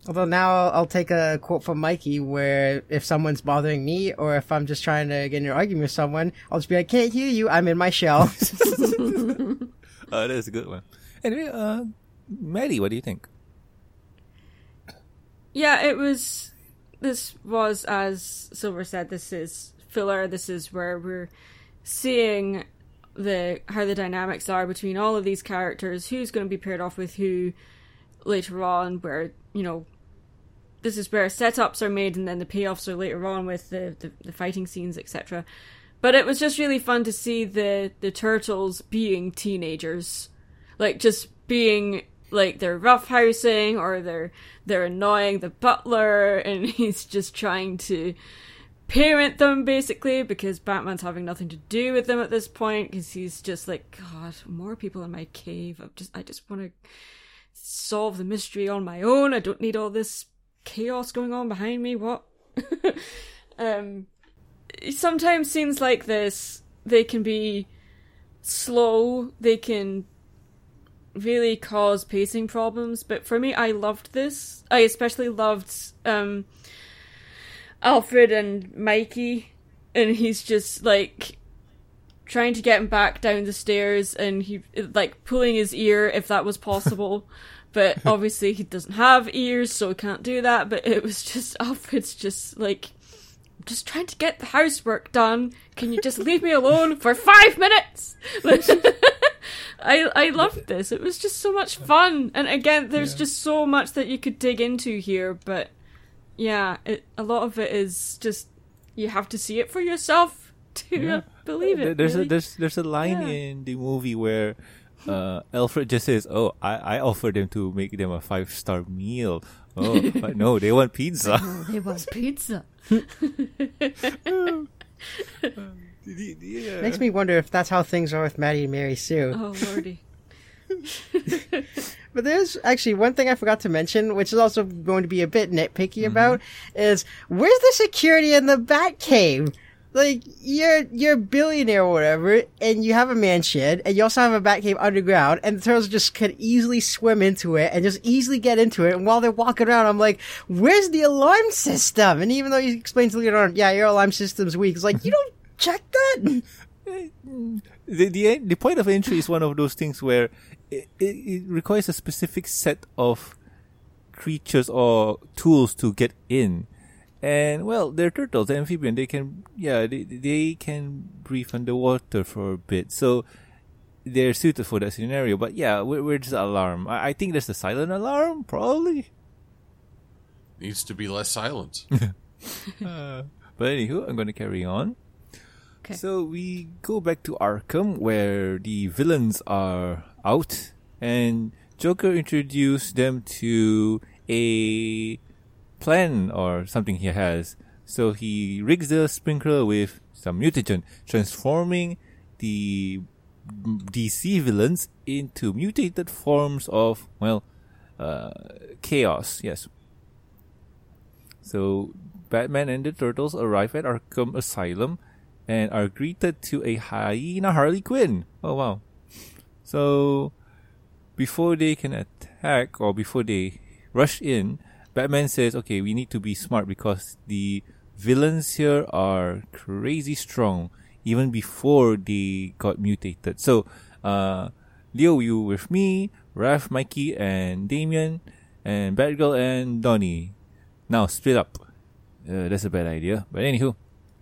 Although now I'll, I'll, take a quote from Mikey where if someone's bothering me or if I'm just trying to get in an argument with someone, I'll just be like, can't hear you. I'm in my shell. oh, that's a good one. Anyway, uh, Maddie, what do you think? Yeah, it was, this was, as Silver said, this is filler. This is where we're seeing the, how the dynamics are between all of these characters, who's going to be paired off with who later on, where, you know, this is where setups are made and then the payoffs are later on with the, the, the fighting scenes, etc. But it was just really fun to see the, the turtles being teenagers. Like, just being like they're roughhousing or they're they're annoying the butler and he's just trying to parent them basically because Batman's having nothing to do with them at this point because he's just like god more people in my cave I just I just want to solve the mystery on my own. I don't need all this chaos going on behind me. What? Um sometimes scenes like this. They can be slow. They can really cause pacing problems. But for me I loved this. I especially loved um Alfred and Mikey, and he's just like trying to get him back down the stairs, and he like pulling his ear if that was possible. but obviously he doesn't have ears, so he can't do that. But it was just Alfred's just like just trying to get the housework done. Can you just leave me alone for five minutes? I I loved this. It was just so much fun. And again, there's Yeah. just so much that you could dig into here, but yeah, it, a lot of it is just you have to see it for yourself to Yeah. believe it. There's really. a there's there's a line Yeah. in the movie where uh, Alfred just says, "Oh, I I offered them to make them a five star meal." Oh, but no, they want pizza. Oh, it was pizza. yeah. Makes me wonder if that's how things are with Maddie and Mary Sue. Oh lordy. But there's actually one thing I forgot to mention, which is also going to be a bit nitpicky Mm-hmm. about, is where's the security in the Batcave? Like you're you're a billionaire or whatever, and you have a man shed, and you also have a bat cave underground, and the turtles just could easily swim into it and just easily get into it. And while they're walking around, I'm like, "Where's the alarm system?" And even though he explains later on, "Yeah, your alarm system's weak," it's like you don't check that. the, the the point of entry is one of those things where it, it, it requires a specific set of creatures or tools to get in. And well, they're turtles, they're amphibian. They can, yeah, they they can breathe underwater for a bit, so they're suited for that scenario. But yeah, where, where's the alarm? I, I think there's the silent alarm, probably. Needs to be less silent. Uh, but anywho, I'm going to carry on. Okay. So we go back to Arkham where the villains are out and Joker introduced them to a plan or something he has. So he rigs the sprinkler with some mutagen, transforming the DC villains into mutated forms of, well, uh, chaos. Yes. So Batman and the Turtles arrive at Arkham Asylum and are greeted to a hyena Harley Quinn. Oh wow. So before they can attack or before they rush in, Batman says, okay, we need to be smart because the villains here are crazy strong even before they got mutated. So, uh, Leo, you with me, Raph, Mikey, and Damian, and Batgirl and Donnie. Now split up. Uh, that's a bad idea. But anywho,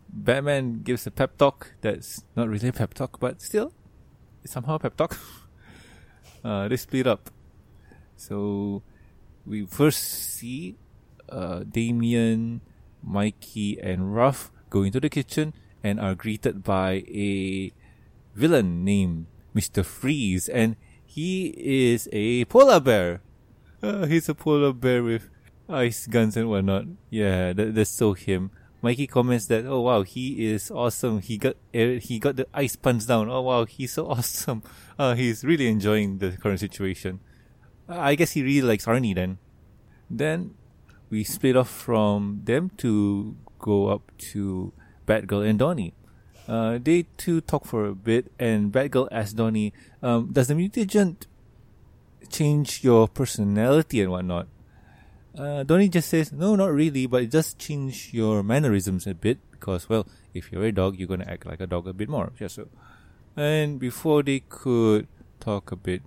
Batman gives a pep talk that's not really a pep talk, but still, somehow a pep talk. uh, they split up. So we first see uh, Damian, Mikey, and Raph go into the kitchen and are greeted by a villain named Mr. Freeze, and he is a polar bear. Uh, he's a polar bear with ice guns and whatnot. Yeah, that, that's so him. Mikey comments that, oh wow, he is awesome. He got uh, he got the ice punch down. Oh wow, he's so awesome. Uh, he's really enjoying the current situation. I guess he really likes Arnie then. Then we split off from them to go up to Batgirl and Donnie. Uh, they two talk for a bit, and Batgirl asks Donnie, um, "Does the mutagen change your personality and whatnot?" Uh, Donnie just says, "No, not really, but it does change your mannerisms a bit because, well, if you're a dog, you're gonna act like a dog a bit more." Just so. And before they could talk a bit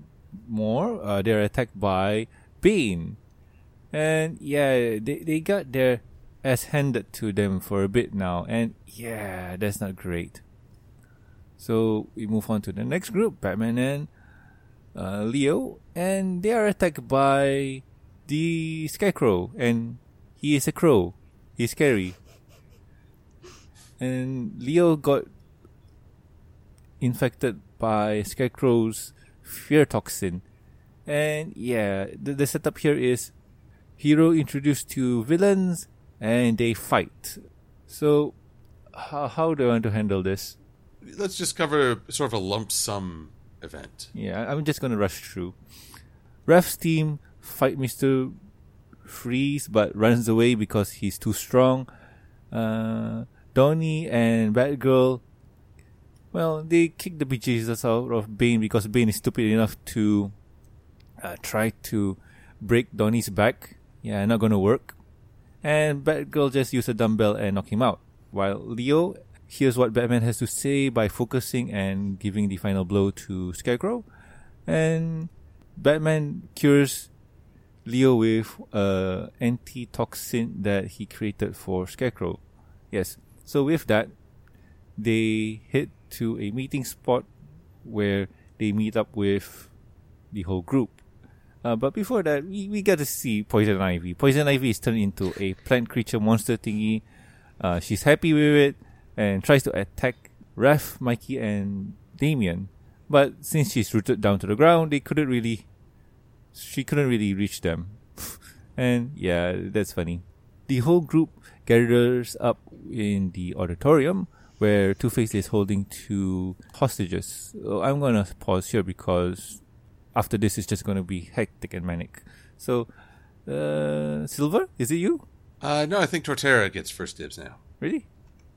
more, uh, they're attacked by Bane. And yeah, they, they got their ass handed to them for a bit now. And yeah, that's not great. So we move on to the next group, Batman and uh, Leo. And they are attacked by the Scarecrow. And he is a crow. He's scary. And Leo got infected by Scarecrow's fear toxin And yeah, the, the setup here is hero introduced to villains and they fight. So, how, how do I want to handle this? Let's just cover sort of a lump sum event. Yeah, I'm just gonna rush through. Raph's team fight Mr. Freeze but runs away because he's too strong. Uh, Donnie and Batgirl, well, they kick the bejesus out of Bane because Bane is stupid enough to uh, try to break Donnie's back. Yeah, not gonna work. And Batgirl just use a dumbbell and knock him out. While Leo hears what Batman has to say by focusing and giving the final blow to Scarecrow. And Batman cures Leo with a antitoxin that he created for Scarecrow. Yes. So with that, they head to a meeting spot where they meet up with the whole group. Uh, but before that, we, we get to see Poison Ivy. Poison Ivy is turned into a plant creature monster thingy. Uh, she's happy with it and tries to attack Raph, Mikey, and Damian. But since she's rooted down to the ground, they couldn't really. She couldn't really reach them. and yeah, that's funny. The whole group gathers up in the auditorium where Two Face is holding two hostages. So I'm gonna pause here because after this, it's just gonna be hectic and manic. So, uh, Silver, is it you? Uh, no, I think Torterra gets first dibs now. Really?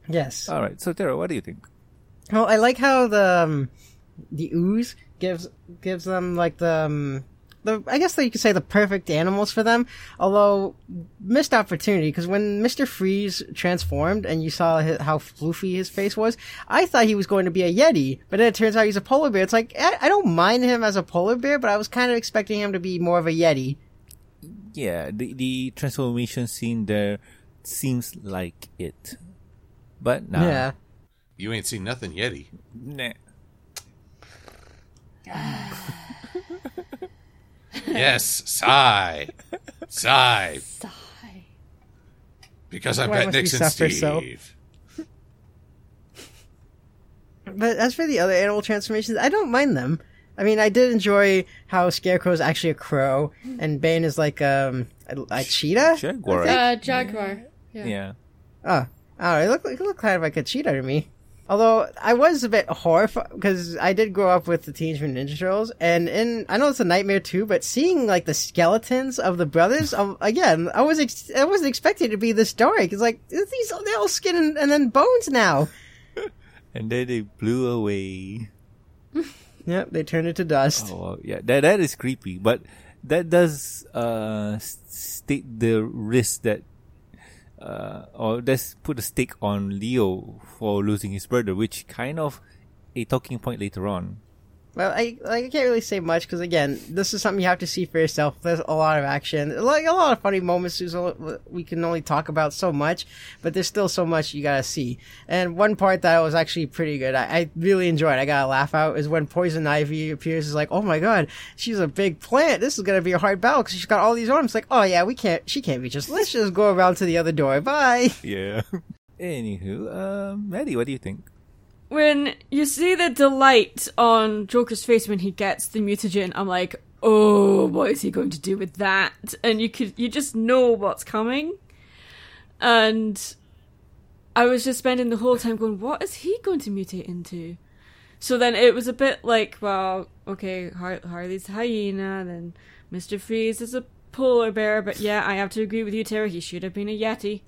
Yes. All right. So, Tara, what do you think? Well, I like how the um, the ooze gives gives them like the um, the I guess that you could say the perfect animals for them. Although missed opportunity because when Mister Freeze transformed and you saw his, how floofy his face was, I thought he was going to be a yeti, but then it turns out he's a polar bear. It's like I, I don't mind him as a polar bear, but I was kind of expecting him to be more of a yeti. Yeah, the the transformation scene there seems like it, but nah. Yeah. You ain't seen nothing Yeti. Nah. Yes, sigh. sigh. Sigh. Because I Why bet must we Nixon suffer so? Steve. But as for the other animal transformations, I don't mind them. I mean, I did enjoy how Scarecrow is actually a crow, and Bane is like um, a, a cheetah. Jaguar. Uh, Jaguar. Yeah. Yeah. Oh, I don't know. It looked, it looked kind of like a cheetah to me. Although I was a bit horrified because I did grow up with the Teenage Mutant Ninja Turtles, and in I know it's a nightmare too, but seeing like the skeletons of the brothers, um, again, I was ex- I wasn't expecting it to be this dark. It's like these they're all skin and, and then bones now. And then they blew away. Yep, they turned into dust. Oh yeah, that that is creepy. But that does uh state the risk that uh or let's put a stake on Leo for losing his brother, which kind of a talking point later on. Well, I like I can't really say much because again, this is something you have to see for yourself. There's a lot of action, like a lot of funny moments. We can only talk about so much, but there's still so much you gotta see. And one part that was actually pretty good, I, I really enjoyed. I got a laugh out is when Poison Ivy appears. Is like, oh my god, she's a big plant. This is gonna be a hard battle because she's got all these arms. Like, oh yeah, we can't. She can't reach us. Let's just go around to the other door. Bye. Yeah. Anywho, um, Maddie, what do you think? When you see the delight on Joker's face when he gets the mutagen, I'm like, oh, what is he going to do with that? And you could, you just know what's coming. And I was just spending the whole time going, what is he going to mutate into? So then it was a bit like, well, okay, Har- Harley's a hyena, then Mr. Freeze is a polar bear, but yeah, I have to agree with you, Terry. he should have been a yeti.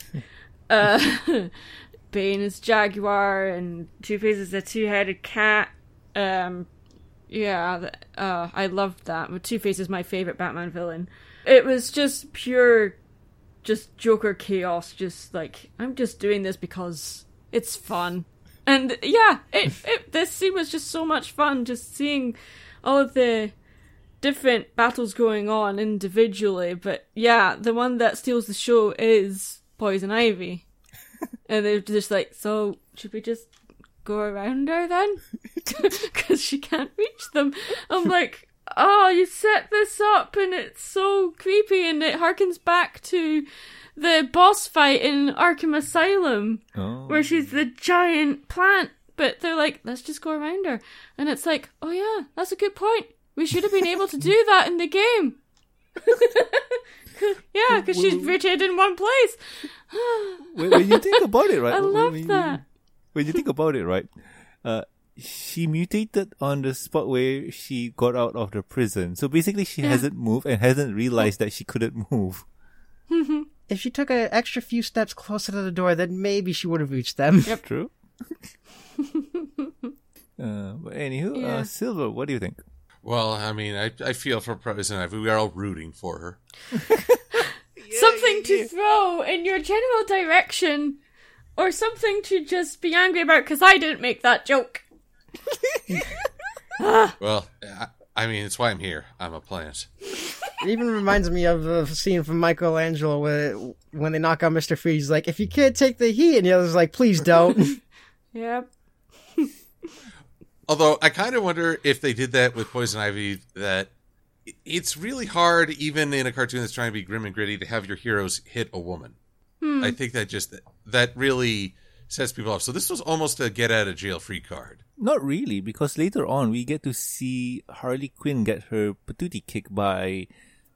uh, Bane is jaguar, and Two Face is a two-headed cat. Um, yeah, uh, I loved that. Two Face is my favorite Batman villain. It was just pure, just Joker chaos. Just like I'm just doing this because it's fun, and yeah, it, it this scene was just so much fun. Just seeing all of the different battles going on individually, but yeah, the one that steals the show is Poison Ivy. and they're just like, so should we just go around her then? Because she can't reach them. I'm like, oh, you set this up and it's so creepy and it harkens back to the boss fight in Arkham Asylum Oh. where she's the giant plant. But they're like, let's just go around her. And it's like, oh yeah, that's a good point. We should have been able to do that in the game. yeah, because she's rooted in one place. when, when you think about it, right? I when- love when you- that. when you think about it, right? Uh, she mutated on the spot where she got out of the prison. So basically, she Yeah. hasn't moved and hasn't realized that she couldn't move. If she took an extra few steps closer to the door, then maybe she would have reached them. Yep, True. uh, but anywho, Yeah. uh, Silver, what do you think? Well, I mean, I, I feel for President Ivy. We are all rooting for her. something to throw in your general direction, or something to just be angry about because I didn't make that joke. Ah. Well, I, I mean, it's why I'm here. I'm a plant. It even reminds me of a scene from Michelangelo where when they knock out Mr. Freeze, he's like, if you can't take the heat, and the other's like, please don't. Yep. Although I kind of wonder if they did that with Poison Ivy, that it's really hard, even in a cartoon that's trying to be grim and gritty, to have your heroes hit a woman. I think that just that really sets people off. So this was almost a get out of jail free card. Not really, because later on we get to see Harley Quinn get her patootie kicked by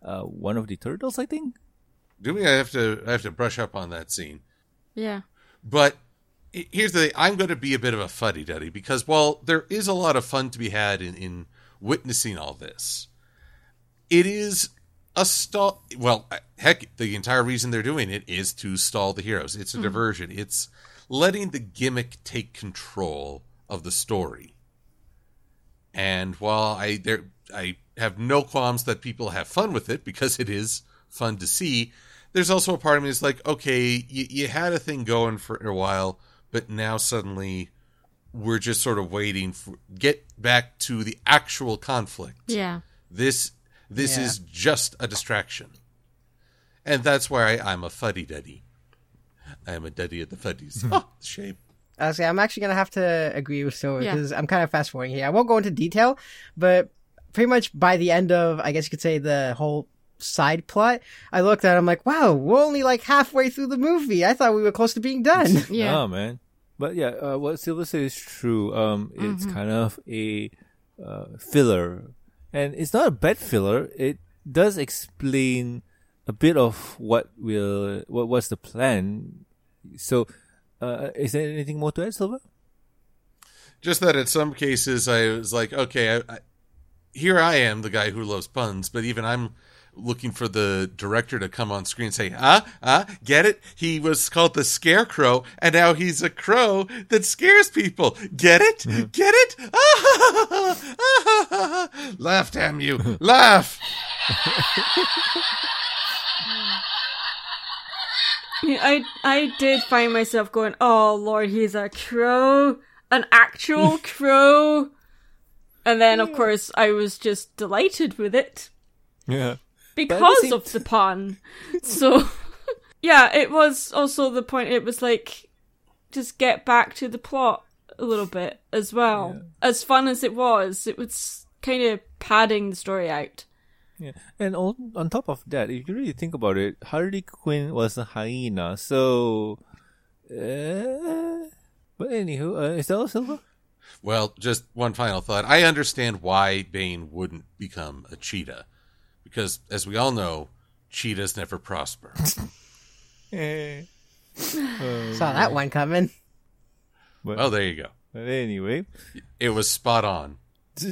uh, one of the turtles, I think. Do we? I have to. I have to brush up on that scene. Yeah. But he- here's the thing I'm going to be a bit of a fuddy duddy because while there is a lot of fun to be had in, in witnessing all this, it is a stall. Well, heck, the entire reason they're doing it is to stall the heroes. It's a mm-hmm. diversion. It's letting the gimmick take control of the story. And while I there I have no qualms that people have fun with it because it is fun to see, there's also a part of me that's like, okay, you, you had a thing going for a while, but now suddenly we're just sort of waiting for get back to the actual conflict. Yeah. This this Yeah. is just a distraction, and that's why I, I'm a fuddy duddy. I am a duddy at the fuddies. Hmm. oh, shame. I say I'm actually gonna have to agree with Silver Yeah. because I'm kind of fast forwarding here. I won't go into detail, but pretty much by the end of, I guess you could say the whole side plot, I looked at, it, I'm like, wow, we're only like halfway through the movie. I thought we were close to being done. Yeah. Oh man. But yeah, uh, what Silver said is true. Um, it's kind of a uh, filler, and it's not a bad filler. It does explain a bit of what will what was the plan. So, uh, is there anything more to add, Silver? Just that in some cases I was like, okay, I, I, here I am, the guy who loves puns, but even I'm looking for the director to come on screen and say, ah, ah, get it? He was called the Scarecrow, and now he's a crow that scares people. Get it? Get it? Ah, Laugh, damn you. Laugh. I I did find myself going, oh lord, he's a crow, an actual crow, and then of course I was just delighted with it Yeah. Because same of the pun. So yeah, it was also the point. It was like just get back to the plot a little bit as well. As fun as it was, it was kind of padding the story out. Yeah, and on on top of that, if you really think about it, Harley Quinn was a hyena. So, uh, but anywho, uh, is that all, Silver? Well, just one final thought. I understand why Bane wouldn't become a cheetah. Because, as we all know, cheetahs never prosper. Eh. Saw that one coming. But, oh, there you go. but anyway, It was spot on.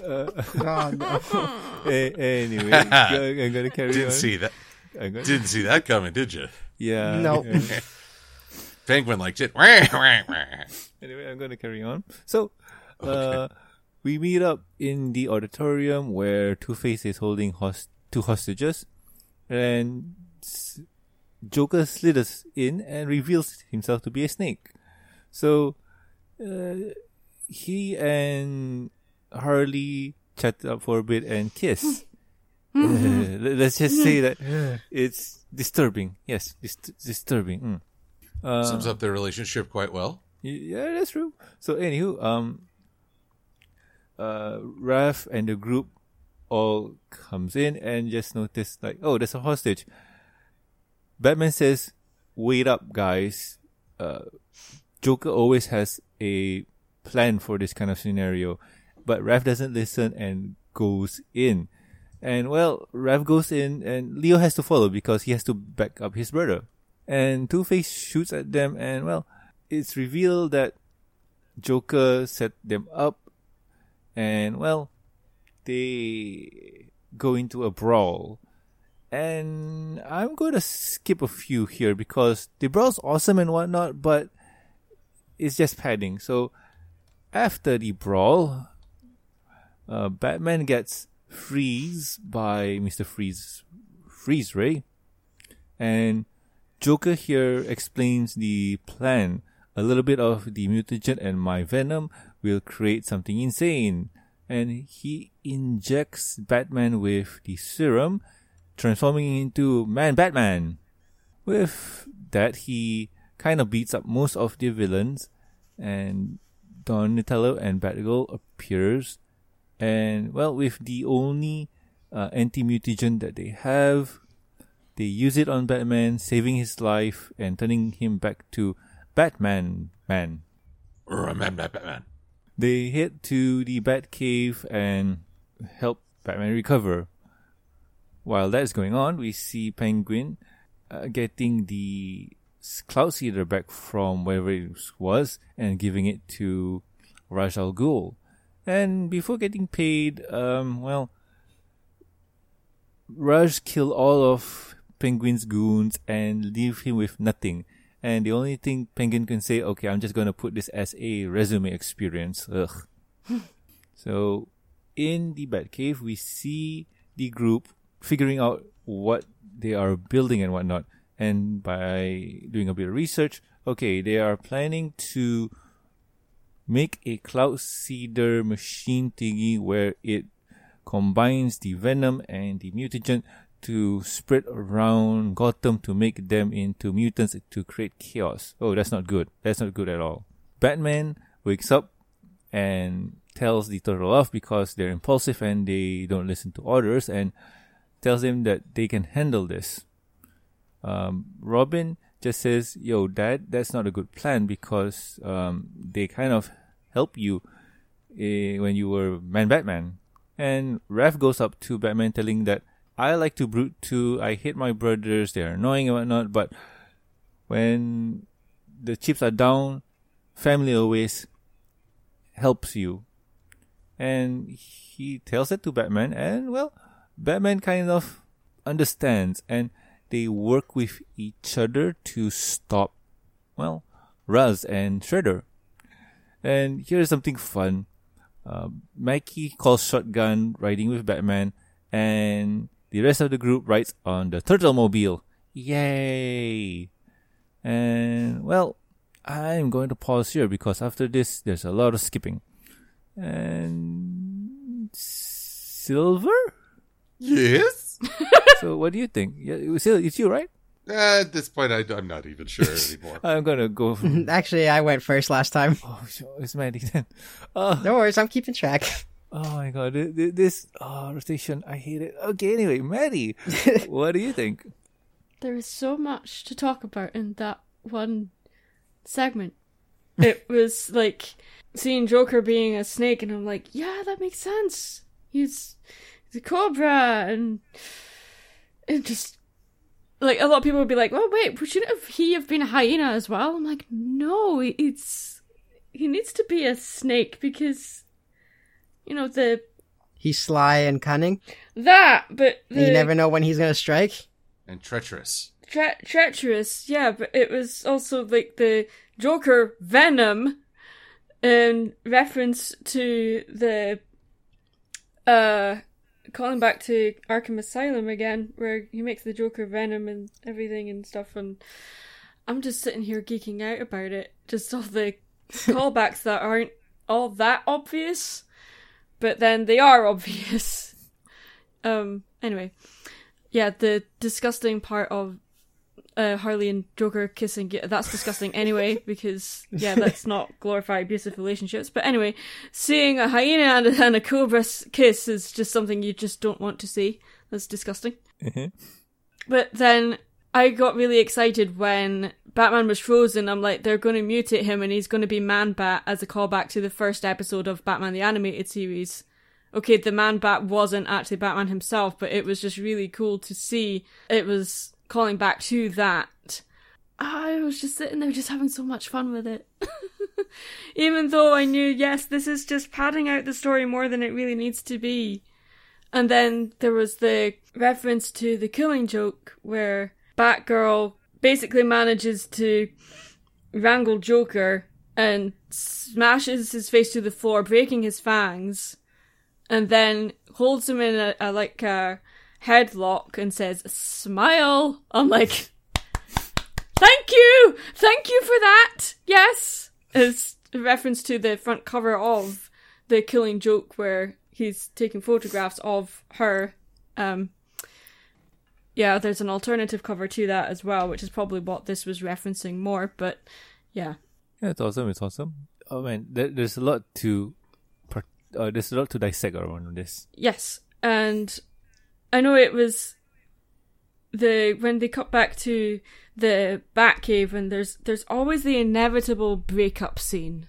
Oh, no. eh, anyway, go- I'm gonna carry Didn't on. see that. Gonna, Didn't see that coming, did you? yeah. Nope. Penguin liked it. anyway, I'm gonna carry on. So, uh, we meet up in the auditorium where Two Face is holding host- two hostages, and s- Joker slithers in and reveals himself to be a snake. So, uh, he and Harley chat up for a bit and kiss. Uh, let- let's just say that it's disturbing. Yes, dis- disturbing. Mm. Uh, Sums up their relationship quite well. Yeah, that's true. So, anywho, um, uh, and the group all comes in and just notice like, oh, there's a hostage. Batman says, "Wait up, guys. Uh, Joker always has a plan for this kind of scenario." but Raph doesn't listen and goes in. And well, Raph goes in and Leo has to follow because he has to back up his brother. And Two Face shoots at them and well, it's revealed that Joker set them up and well, they go into a brawl. And I'm going to skip a few here because the brawl's awesome and whatnot, but it's just padding. So after the brawl, uh, Batman gets freeze by Mr. Freeze, Freeze Ray, and Joker here explains the plan. A little bit of the mutagen and my venom will create something insane. And he injects Batman with the serum, transforming into Man Batman. With that, he kind of beats up most of the villains, and Donatello and Batgirl appears, and well, with the only uh, anti-mutagen that they have, they use it on Batman, saving his life and turning him back to Batman man. Batman, Batman. They head to the Batcave and help Batman recover. While that's going on, we see Penguin uh, getting the Cloud Seeder back from wherever it was and giving it to Ra's al Ghul. And before getting paid, um, well, Ra's killed all of Penguin's goons and leave him with nothing. And the only thing Penguin can say, okay, I'm just gonna put this as a resume experience. Ugh. so, in the Batcave, we see the group figuring out what they are building and whatnot. And by doing a bit of research, okay, they are planning to make a cloud seeder machine thingy where it combines the venom and the mutagen to spread around Gotham to make them into mutants to create chaos. Oh, that's not good. That's not good at all. Batman wakes up and tells the turtle off because they're impulsive and they don't listen to orders and tells them that they can handle this. Um, Robin just says, "Yo, Dad, that's not a good plan because um, they kind of help you eh, when you were Man Batman." And Raph goes up to Batman, telling that I like to brute too. I hate my brothers; they're annoying and whatnot. But when the chips are down, family always helps you. And he tells it to Batman, and well, Batman kind of understands and they work with each other to stop, well, Ra's and Shredder. And here's something fun. Uh, Mikey calls shotgun riding with Batman, and the rest of the group rides on the Turtle Mobile. Yay! And well, I'm going to pause here because after this, there's a lot of skipping. And Silver? Yes? so what do you think? Yeah, it's it's you, right? Uh, at this point, I, I'm not even sure anymore. I'm gonna go. For, Actually, I went first last time. oh, it's Maddie then. Oh, No worries, I'm keeping track. Oh my god, thi- thi- this oh, rotation, I hate it. Okay, anyway, Maddie, what do you think? There is so much to talk about in that one segment. it was like seeing Joker being a snake, and I'm like, yeah, that makes sense. He's, he's a cobra, and it just like a lot of people would be like, "Oh wait, shouldn't have he have been a hyena as well?" I'm like, no, it's he needs to be a snake because you know the He's sly and cunning. that, but the, you never know when he's gonna strike. and treacherous. tre- treacherous, yeah, but it was also like the Joker Venom in reference to the uh calling back to Arkham Asylum again, where he makes the Joker Venom and everything and stuff and I'm just sitting here geeking out about it. Just all the callbacks that aren't all that obvious, but then they are obvious. Um anyway. Yeah, the disgusting part of uh, Harley and Joker kissing. That's disgusting anyway, because, yeah, let's not glorify abusive relationships. But anyway, seeing a hyena and a, and a cobra kiss is just something you just don't want to see. That's disgusting. Mhm. But then I got really excited when Batman was frozen. I'm like, they're going to mutate him and he's going to be Man Bat as a callback to the first episode of Batman the Animated Series. Okay, the Man Bat wasn't actually Batman himself, but it was just really cool to see. It was calling back to that. I was just sitting there just having so much fun with it. Even though I knew, yes, this is just padding out the story more than it really needs to be. And then there was the reference to the killing joke where Batgirl basically manages to wrangle Joker and smashes his face to the floor, breaking his fangs, and then holds him in a, a like a headlock and says, "Smile." I'm like, "Thank you, thank you for that." Yes, it's a reference to the front cover of the Killing Joke where he's taking photographs of her. Um, yeah, there's an alternative cover to that as well, which is probably what this was referencing more. But yeah, Yeah, it's awesome. It's awesome. Oh man, there, there's a lot to, uh, there's a lot to dissect around this. yes, and I know it was the when they cut back to the Batcave, and there's there's always the inevitable breakup scene,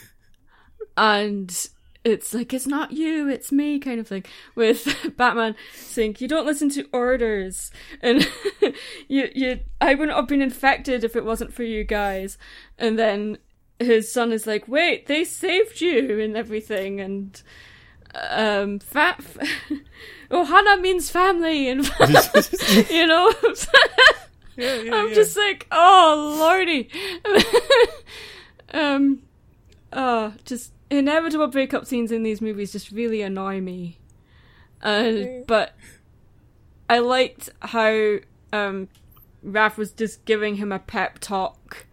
and it's like it's not you, it's me kind of thing with Batman saying you don't listen to orders. And you you I wouldn't have been infected if it wasn't for you guys. And then his son is like wait they saved you and everything. And um fat Ohana means family and you know? I'm just like oh lordy. Um uh just inevitable breakup scenes in these movies just really annoy me. Uh, but I liked how um, Raph was just giving him a pep talk,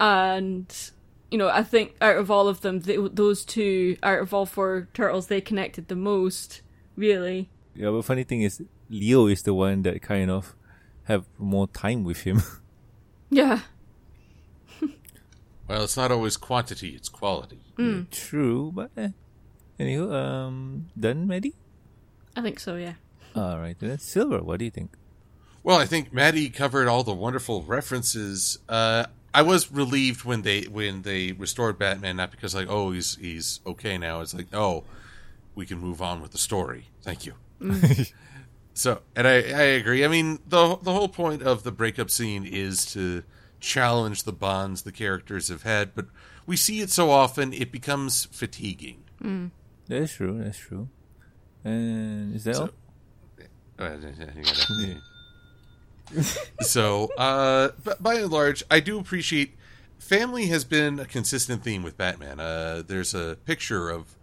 and you know I think out of all of them, th- those two out of all four turtles, they connected the most. Really, Yeah, but funny thing is, Leo is the one that kind of have more time with him. yeah, Well, it's not always quantity; it's quality. True, but eh. Anywho, um, done, Maddie? I think so. Yeah. Alright, then Silver, what do you think? Well, I think Maddie covered all the wonderful references. Uh, I was relieved when they when they restored Batman, not because like, oh, he's he's okay now. It's like, oh, we can move on with the story. Thank you. so, and I I agree. I mean, the the whole point of the breakup scene is to challenge the bonds the characters have had, but we see it so often it becomes fatiguing. That's true, that's true. And is that So- all? Uh, so, uh, but by and large, I do appreciate family has been a consistent theme with Batman. Uh, there's a picture of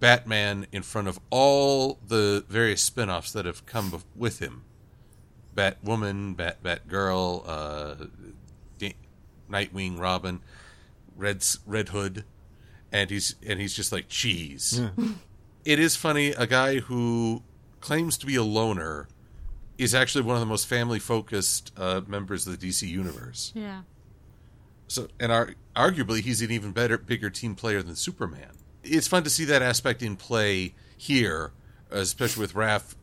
Batman in front of all the various spin-offs that have come bef- with him. Batwoman, Bat Batgirl, uh, Da- Nightwing, Robin, Red Red Hood, and he's and he's just like cheese. It is funny. A guy who claims to be a loner is actually one of the most family focused uh, members of the DC universe. Yeah. So, and ar- arguably, he's an even better, bigger team player than Superman. It's fun to see that aspect in play here, especially with Raph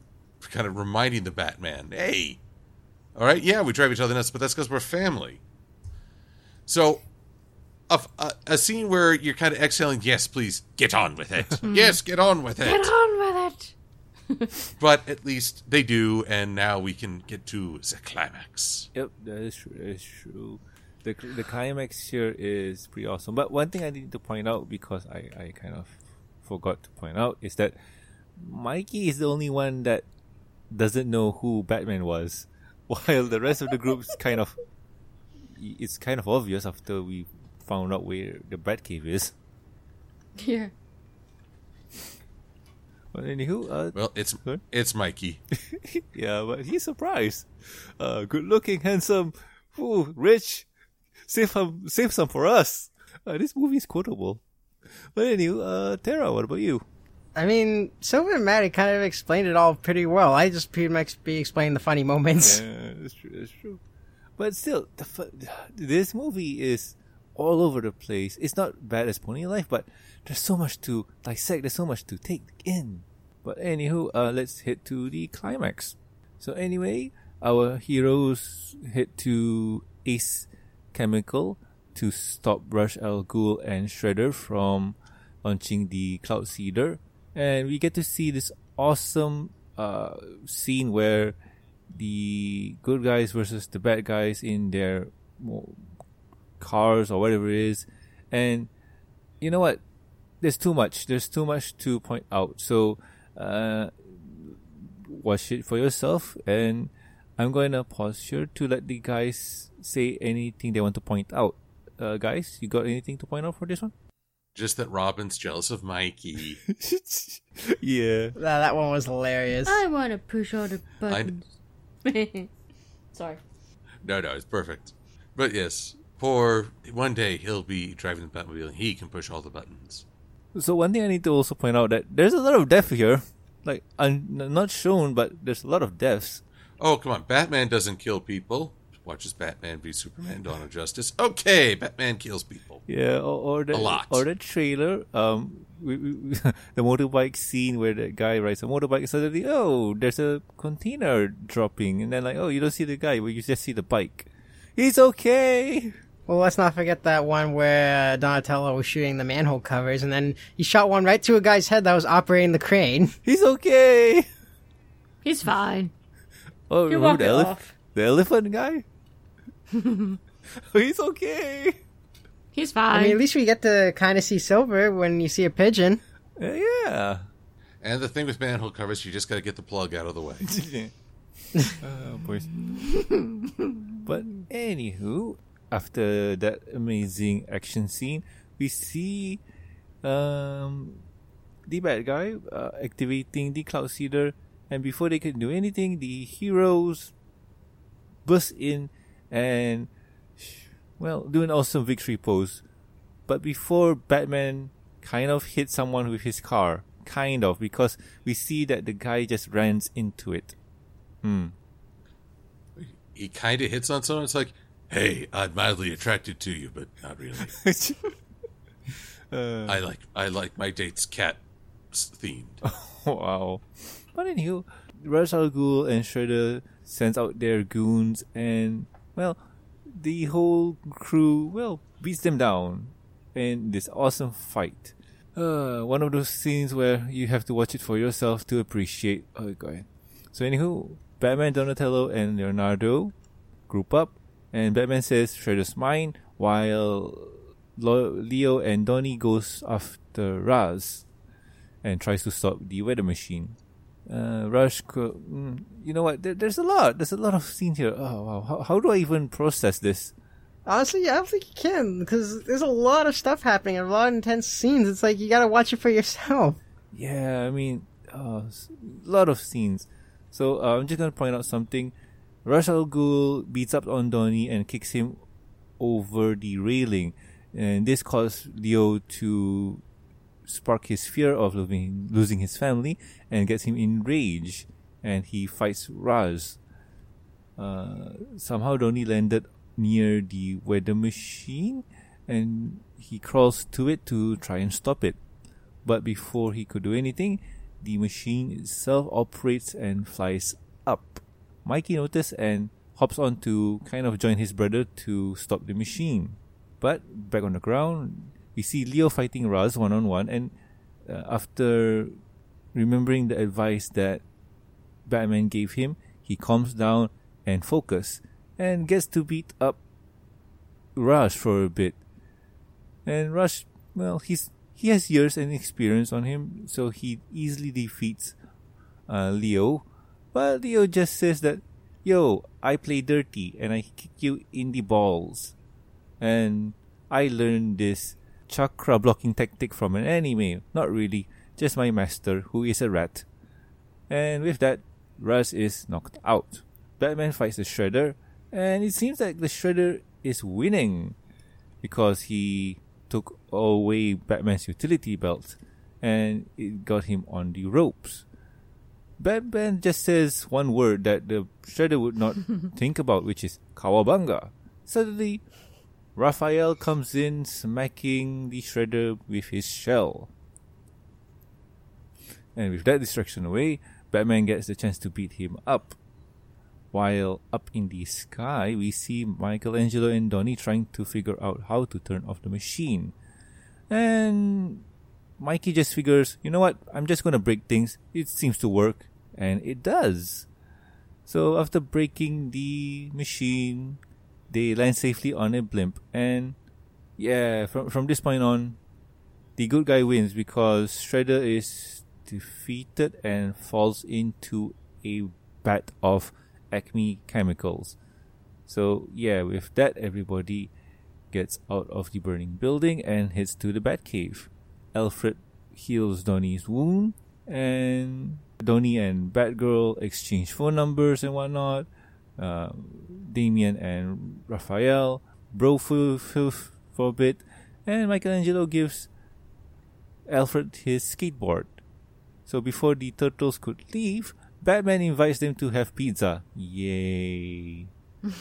kind of reminding the Batman, "Hey, all right, yeah, we drive each other nuts, but that's because we're family." So, a, a, a scene where you're kind of exhaling, "Yes, please get on with it. Hmm. yes, get on with it." Get on with it. But at least they do, and now we can get to the climax. Yep, that is true. That is true. The the climax here is pretty awesome. But one thing I need to point out because I, I kind of forgot to point out is that Mikey is the only one that doesn't know who Batman was, while the rest of the group's kind of it's kind of obvious after we found out where the Batcave is. Yeah. But anywho, uh, Well, it's Good. it's Mikey. yeah, but he's surprised. Uh, good looking, handsome, ooh, rich. Save some, save some for us. Uh, this movie is quotable. But anyway, uh, Tara, what about you? I mean, Silver and Maddie kind of explained it all pretty well. I just pretty much be explaining the funny moments. Yeah, that's true. That's true. But still, the, fu- this movie is all over the place. It's not bad as Pony Life, but there's so much to dissect. There's so much to take in. But anywho, uh, let's head to the climax. So anyway, our heroes head to Ace Chemical to stop Ra's Al Ghul and Shredder from launching the Cloud Seeder. And we get to see this awesome uh, scene where the good guys versus the bad guys in their cars or whatever it is. And you know what? There's too much. There's too much to point out. So, uh, watch it for yourself. And I'm going to pause here to let the guys say anything they want to point out. Uh, guys, you got anything to point out for this one? Just that Robin's jealous of Mikey. yeah. That, that one was hilarious. I want to push all the buttons. Sorry. No, no, it's perfect. But yes, for one day he'll be driving the Batmobile and he can push all the buttons. So one thing I need to also point out that there's a lot of death here. Like, un- not shown, but there's a lot of deaths. Oh, come on. Batman doesn't kill people. Watches Batman v Superman Dawn of Justice. Okay, Batman kills people. Yeah, or, or the A lot. or the trailer, um, we, we, the motorbike scene where the guy rides a motorbike. Suddenly, oh, there's a container dropping, and then like, oh, you don't see the guy, but you just see the bike. He's okay. Well, let's not forget that one where uh, Donatello was shooting the manhole covers, and then he shot one right to a guy's head that was operating the crane. He's okay. He's fine. Oh, You remember walk the, it elef- off. the elephant guy? He's okay. He's fine. I mean, at least we get to kind of see Silver when you see a pigeon. Uh, yeah. And the thing with manhole covers, you just got to get the plug out of the way. oh, boys. but anywho, after that amazing action scene, we see um the bad guy uh, activating the cloud seeder, and before they can do anything, the heroes burst in and well do an awesome victory pose. But before Batman kind of hit someone with his car, kind of because we see that the guy just runs into it. Hmm. he kind of hits on someone. It's like, hey, I'm mildly attracted to you, but not really. Uh, I like I like my dates cat themed. wow. But anywho, Ra's al Ghul and Shredder sends out their goons, and well, the whole crew well beats them down in this awesome fight. Uh, one of those scenes where you have to watch it for yourself to appreciate. Oh god. So anywho, Batman, Donatello, and Leonardo group up, and Batman says Shredder's mine, while Leo and Donnie goes after Ra's and tries to stop the weather machine. Uh, Ra's, mm, you know what? There, there's a lot. There's a lot of scenes here. Oh wow! How, how do I even process this? Honestly, yeah, I don't think you can because there's a lot of stuff happening, a lot of intense scenes. It's like you gotta watch it for yourself. Yeah, I mean, uh, lot of scenes. So uh, I'm just gonna point out something. Al Ghul beats up on Donnie and kicks him over the railing, and this caused Leo to spark his fear of losing, losing his family and gets him enraged, and he fights Ra's. Uh, somehow Donnie landed near the weather machine, and he crawls to it to try and stop it. But before he could do anything, the machine itself operates and flies up. Mikey notices and hops on to kind of join his brother to stop the machine. But back on the ground, we see Leo fighting Ra's one on one, and uh, after remembering the advice that Batman gave him, he calms down and focus and gets to beat up Ra's for a bit. And Ra's, well, he's he has years and experience on him, so he easily defeats uh, Leo. But Leo just says that, "Yo, I play dirty and I kick you in the balls," and I learned this chakra blocking tactic from an anime. Not really, just my master, who is a rat. And with that, Ra's is knocked out. Batman fights the Shredder, and it seems like the Shredder is winning because he took away Batman's utility belt and it got him on the ropes. Batman just says one word that the Shredder would not think about, which is Cowabunga. Suddenly, Raphael comes in, smacking the Shredder with his shell. And with that distraction away, Batman gets the chance to beat him up. While up in the sky, we see Michelangelo and Donnie trying to figure out how to turn off the machine. And Mikey just figures, you know what, I'm just gonna break things. It seems to work. And it does. So after breaking the machine, they land safely on a blimp. And yeah, from, from this point on, the good guy wins because Shredder is defeated and falls into a vat of Acme chemicals. So yeah, with that, everybody gets out of the burning building and heads to the Batcave. Alfred heals Donnie's wound, and Donnie and Batgirl exchange phone numbers and whatnot. Uh, Damian and Raphael bro for, for, for a bit, and Michelangelo gives Alfred his skateboard. So before the turtles could leave, Batman invites them to have pizza. Yay.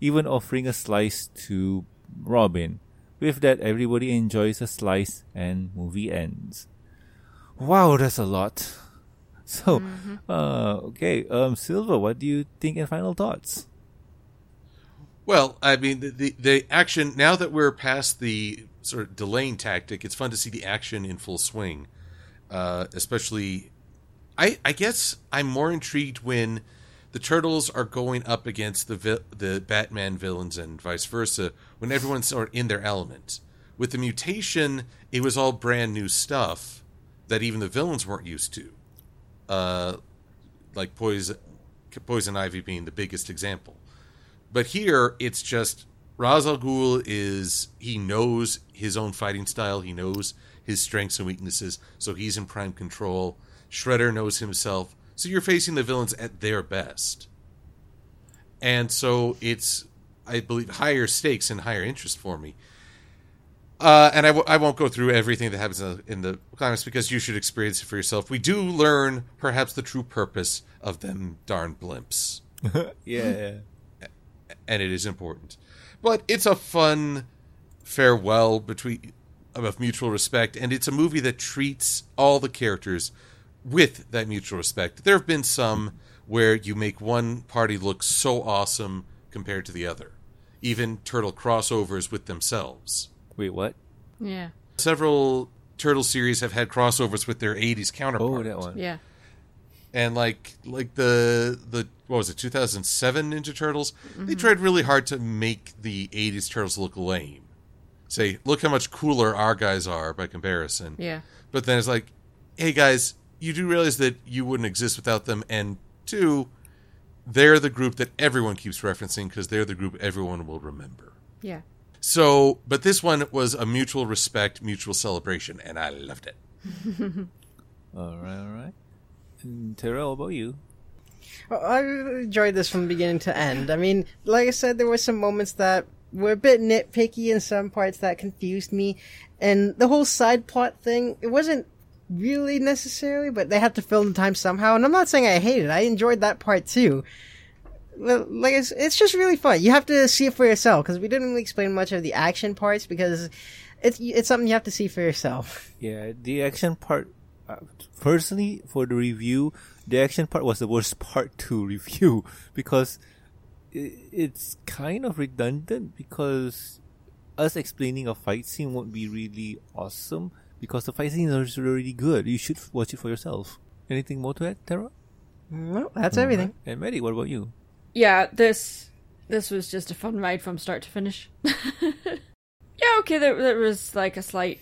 Even offering a slice to Robin. With that, everybody enjoys a slice and movie ends. Wow, that's a lot. So, uh, okay, um, Silver, what do you think and final thoughts? Well, I mean, the, the the action now that we're past the sort of delaying tactic, it's fun to see the action in full swing. Uh, especially, I I guess I'm more intrigued when the turtles are going up against the vi- the Batman villains and vice versa. When everyone's sort of in their element. With the mutation, it was all brand new stuff that even the villains weren't used to. Uh, like poison, poison ivy being the biggest example. But here, it's just Ra's al Ghul is he knows his own fighting style. He knows his strengths and weaknesses, so he's in prime control. Shredder knows himself, so you're facing the villains at their best. And so it's, I believe, higher stakes and higher interest for me. Uh, and I w- I won't go through everything that happens in the, in the climax because you should experience it for yourself. We do learn perhaps the true purpose of them darn blimps yeah. and it is important. But it's a fun farewell between of mutual respect, and it's a movie that treats all the characters with that mutual respect. There have been some where you make one party look so awesome compared to the other, even turtle crossovers with themselves. Wait, what? Yeah. Several turtle series have had crossovers with their 80s counterparts. Oh, that one. Yeah. and like like the the what was it 2007 ninja turtles they mm-hmm. tried really hard to make the 80s turtles look lame say look how much cooler our guys are by comparison Yeah. but then it's like hey guys you do realize that you wouldn't exist without them and two they're the group that everyone keeps referencing because they're the group everyone will remember Yeah. So but this one was a mutual respect mutual celebration and i loved it All right, all right. And Terrell, about you? Well, I enjoyed this from beginning to end. I mean, like I said, there were some moments that were a bit nitpicky in some parts that confused me. And the whole side plot thing, it wasn't really necessarily, but they had to fill in the time somehow. And I'm not saying I hated it. I enjoyed that part too. Well, Like it's, it's just really fun. You have to see it for yourself because we didn't really explain much of the action parts because it's it's something you have to see for yourself. Yeah, the action part. Uh, personally, for the review, the action part was the worst part to review because i it's kind of redundant. Because us explaining a fight scene won't be really awesome because the fight scene is already good. You should watch it for yourself. Anything more to add, Tara? No, that's everything. And Maddie, what about you? Yeah this this was just a fun ride from start to finish. Yeah okay there, there was like a slight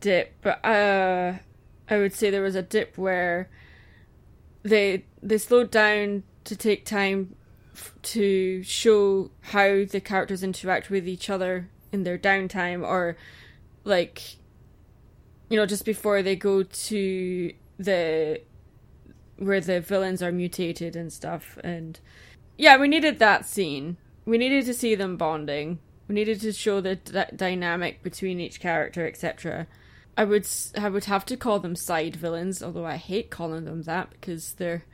dip but uh i would say there was a dip where they they slowed down to take time f- to show how the characters interact with each other in their downtime or like you know just before they go to the where the villains are mutated and stuff and yeah, we needed that scene. We needed to see them bonding. We needed to show the d- dynamic between each character, etc. I would I would have to call them side villains, although I hate calling them that because they're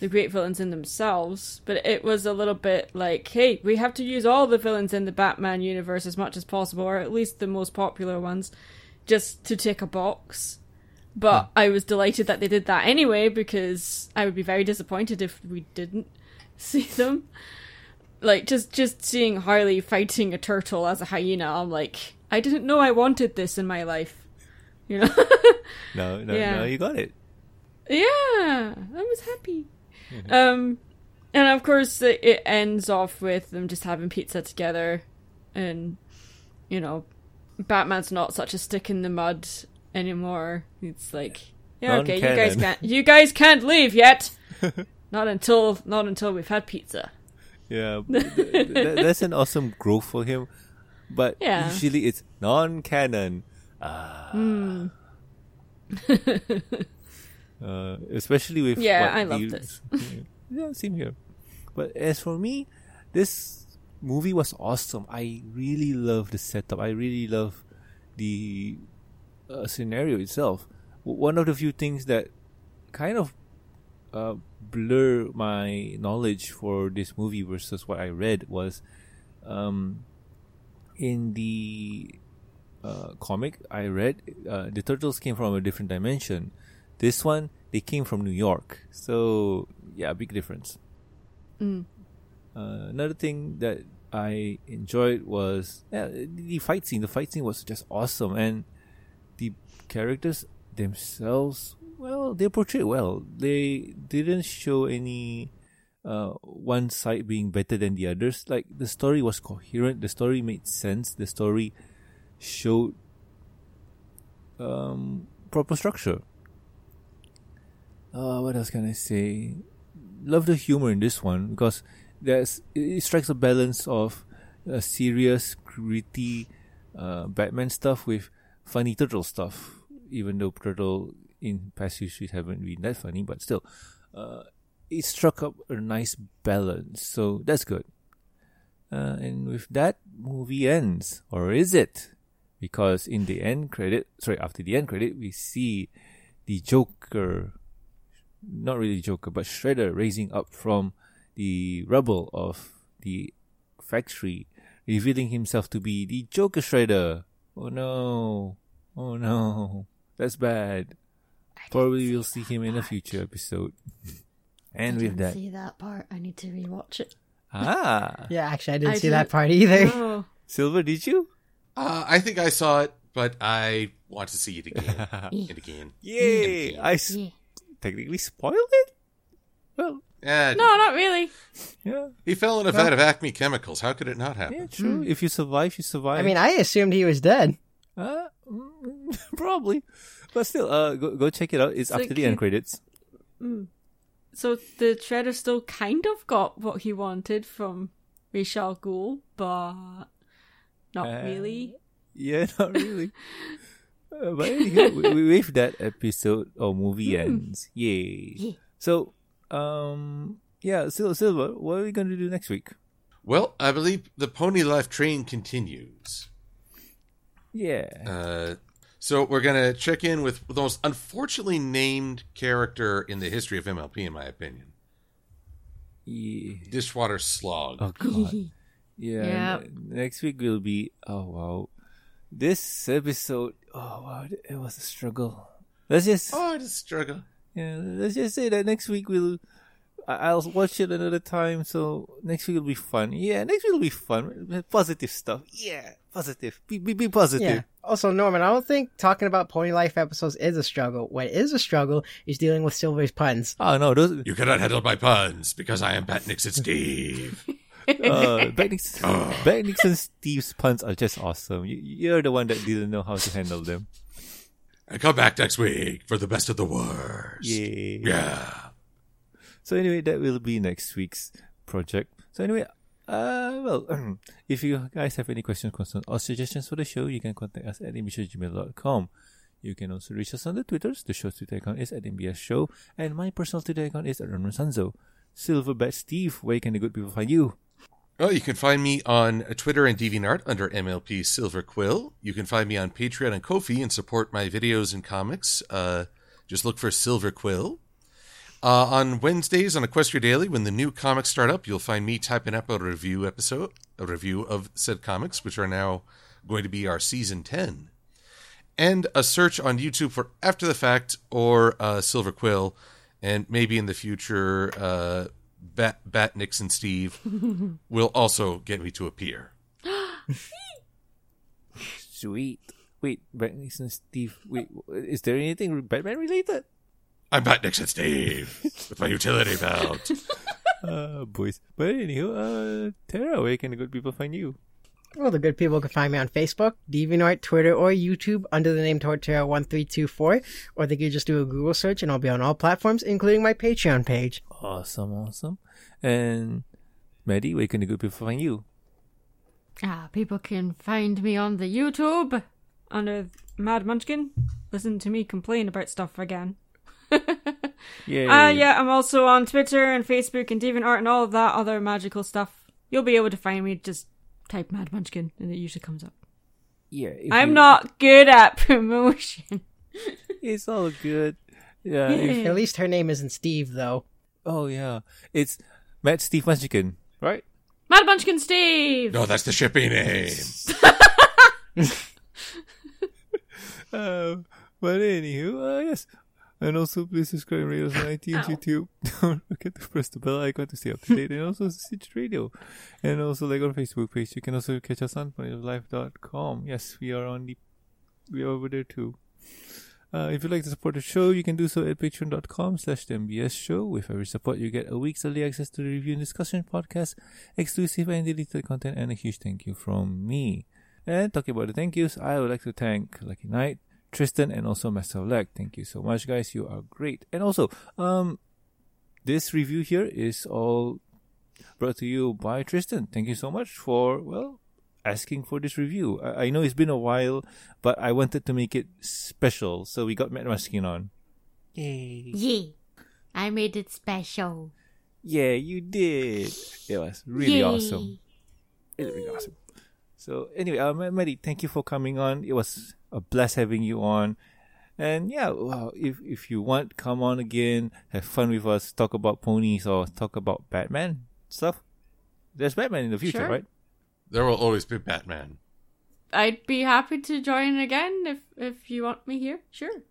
the great villains in themselves. But it was a little bit like, hey, we have to use all the villains in the Batman universe as much as possible, or at least the most popular ones, just to tick a box. But I was delighted that they did that anyway because I would be very disappointed if we didn't. see them. Like just just seeing Harley fighting a turtle as a hyena, I'm like, I didn't know I wanted this in my life. You know? No, no, Yeah. no, you got it. Yeah, I was happy. Um, and of course, it it ends off with them just having pizza together, and you know, Batman's not such a stick in the mud anymore. It's like, yeah, okay, you guys can't, you guys can't leave yet. not until, not until we've had pizza. Yeah, th- th- th- that's an awesome growth for him. But Yeah. usually it's non-canon. Hmm. uh, especially with Yeah, I love the- this. yeah, same here. But as for me, this movie was awesome. I really love the setup. I really love the uh, scenario itself. W- One of the few things that kind of uh, blur my knowledge for this movie versus what I read was um, in the uh, comic I read, uh, the turtles came from a different dimension. This one, they came from New York. So, yeah, big difference. Mm. Uh, another thing that I enjoyed was yeah, the fight scene. The fight scene was just awesome, and the characters themselves, well, they portrayed well. They didn't show any uh, one side being better than the others. Like the story was coherent. The story made sense. The story showed um, proper structure. Uh, what else can I say? Love the humor in this one because there's it strikes a balance of uh, serious, gritty uh, Batman stuff with funny turtle stuff. Even though turtle in past issues haven't been that funny, but still, uh, it struck up a nice balance. So that's good. Uh, and with that, movie ends, or is it? Because in the end credit, sorry, after the end credit, we see the Joker, not really Joker, but Shredder raising up from the rubble of the factory, revealing himself to be the Joker Shredder. Oh no! Oh no! That's bad. Probably we'll see him in a future episode. And with that, see that part. I need to rewatch it. ah, Yeah, actually, I didn't I see that didn't- part either. Oh, Silver, did you? Uh, I think I saw it, but I want to see it again and again. Yay! I s- yeah. technically spoiled it. Well, Uh, No, not really. yeah, He fell in a vat of Acme chemicals. How could it not happen? yeah, true. If you survive, you survive. I mean, I assumed he was dead. Uh, mm, probably. But still, uh, go, go check it out. It's So after the can- end credits. So the Shredder still kind of got what he wanted from Ra's al Ghul, but not Uh, really. Yeah, not really. uh, but anyway, we, we, with that episode or movie ends. Yay. Yeah. So, um, yeah, Sil- Silver, what are we going to do next week? Well, I believe the Pony Life train continues. Yeah. Uh, so we're going to check in with the most unfortunately named character in the history of MLP, in my opinion. yeah. Dishwater Slog. Oh, God. Yeah. Yeah. Next week will be, oh, wow. This episode, oh, wow, it was a struggle. Let's just. Oh, it's a struggle. Yeah, let's just say that next week we'll. I- I'll watch it another time, so next week will be fun. Yeah, next week will be fun. Positive stuff. Yeah, positive. Be be, be positive. Yeah. Also, Norman, I don't think talking about Pony Life episodes is a struggle. What is a struggle is dealing with Silver's puns. Oh no, those You cannot handle my puns because I am Bat Nixon Steve. uh, Back Nixon, Back Nixon Steve's puns are just awesome. You, you're the one that didn't know how to handle them. and come back next week for the best of the worst. Yeah. Yeah. So anyway, that will be next week's project. So anyway, uh, well, if you guys have any questions, concerns, or suggestions for the show, you can contact us at ambitious@gmail.com. You can also reach us on the Twitters. The show's Twitter account is at MBS Show, and my personal Twitter account is at Ron Sanzo. Silverbat Steve, where can the good people find you? Well, you can find me on Twitter and DeviantArt under MLP Silver Quill. You can find me on Patreon and Ko-fi and support my videos and comics. Uh, just look for Silver Quill. Uh, on Wednesdays on Equestria Daily, when the new comics start up, you'll find me typing up a review episode, a review of said comics, which are now going to be our season 10. And a search on YouTube for After the Fact or uh, Silver Quill, and maybe in the future, uh, Bat, Bat Nixon Steve will also get me to appear. Sweet. Wait, Batman and Steve. Wait, is there anything Batman related? I'm Bat Nixon Steve with my utility belt. Uh, boys. But anywho, uh, Tara, where can the good people find you? Well, the good people can find me on Facebook, DeviantArt, Twitter, or YouTube under the name Torterra1324, or they could just do a Google search and I'll be on all platforms, including my Patreon page. Awesome, awesome. And Maddie, where can the good people find you? Ah, people can find me on the YouTube under Mad Munchkin. Listen to me complain about stuff again. Yeah. Uh, yeah, I'm also on Twitter and Facebook and DeviantArt and all of that other magical stuff. You'll be able to find me. Just type Mad Munchkin and it usually comes up. Yeah. I'm you- not good at promotion. It's all good. Yeah. if- At least her name isn't Steve, though. oh yeah. It's Matt Steve Munchkin, right? Mad Munchkin Steve! No, that's the shipping name. Uh, but anywho, uh, yes. And also, please subscribe rate us on iTunes, Ow. YouTube. Don't forget to press the bell icon to stay up to date. And also, Stitch Radio. And also, like on Facebook page. You can also catch us on funnyoflife.com. Yes, we are on the, we are over there too. Uh, if you'd like to support the show, you can do so at patreon.com slash the MBS show. With every support, you get a week's early access to the review and discussion podcast, exclusive and deleted content, and a huge thank you from me. And talking about the thank yous, I would like to thank Lucky Knight, Tristan, and also Master of Leg. Thank you so much, guys. You are great. And also, um, this review here is all brought to you by Tristan. Thank you so much for, well, asking for this review. I, I know it's been a while, but I wanted to make it special, so we got Mad Munchkin on. Yay. Yeah, I made it special. Yeah, you did. It was really Yay. awesome. Really, really awesome. So anyway, uh, Ma- Maddie, thank you for coming on. It was a blast having you on. And yeah, well, if if you want, come on again, have fun with us, talk about ponies or talk about Batman stuff. There's Batman in the future, Sure. right? There will always be Batman. I'd be happy to join again if if you want me here. Sure.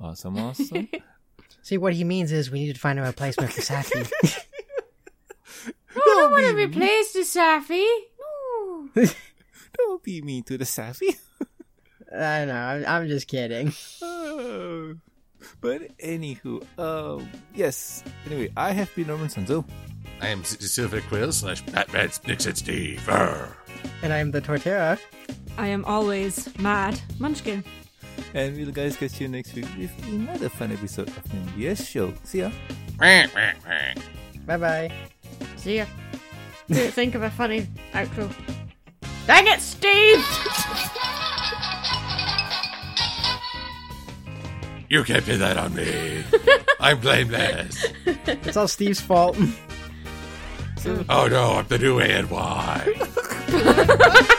Awesome, awesome. See, what he means is we need to find a replacement for Safi. No, I don't want to replace the Safi. No. Don't be mean to the Safi. I know, I'm, I'm just kidding. Oh. but anywho, um, yes. Anyway, I have been Norman Sanzo. I am Silver Quill slash Batman Nixon Steve. And I'm the Torterra. I am always Mad Munchkin. And we'll guys catch you next week with another fun episode of the MBS show. See ya. Bye bye. See ya. Didn't think of a funny outro. Dang it, Steve! You can't pin that on me. I'm blameless. It's all Steve's fault. Oh no, I'm the new A and Y.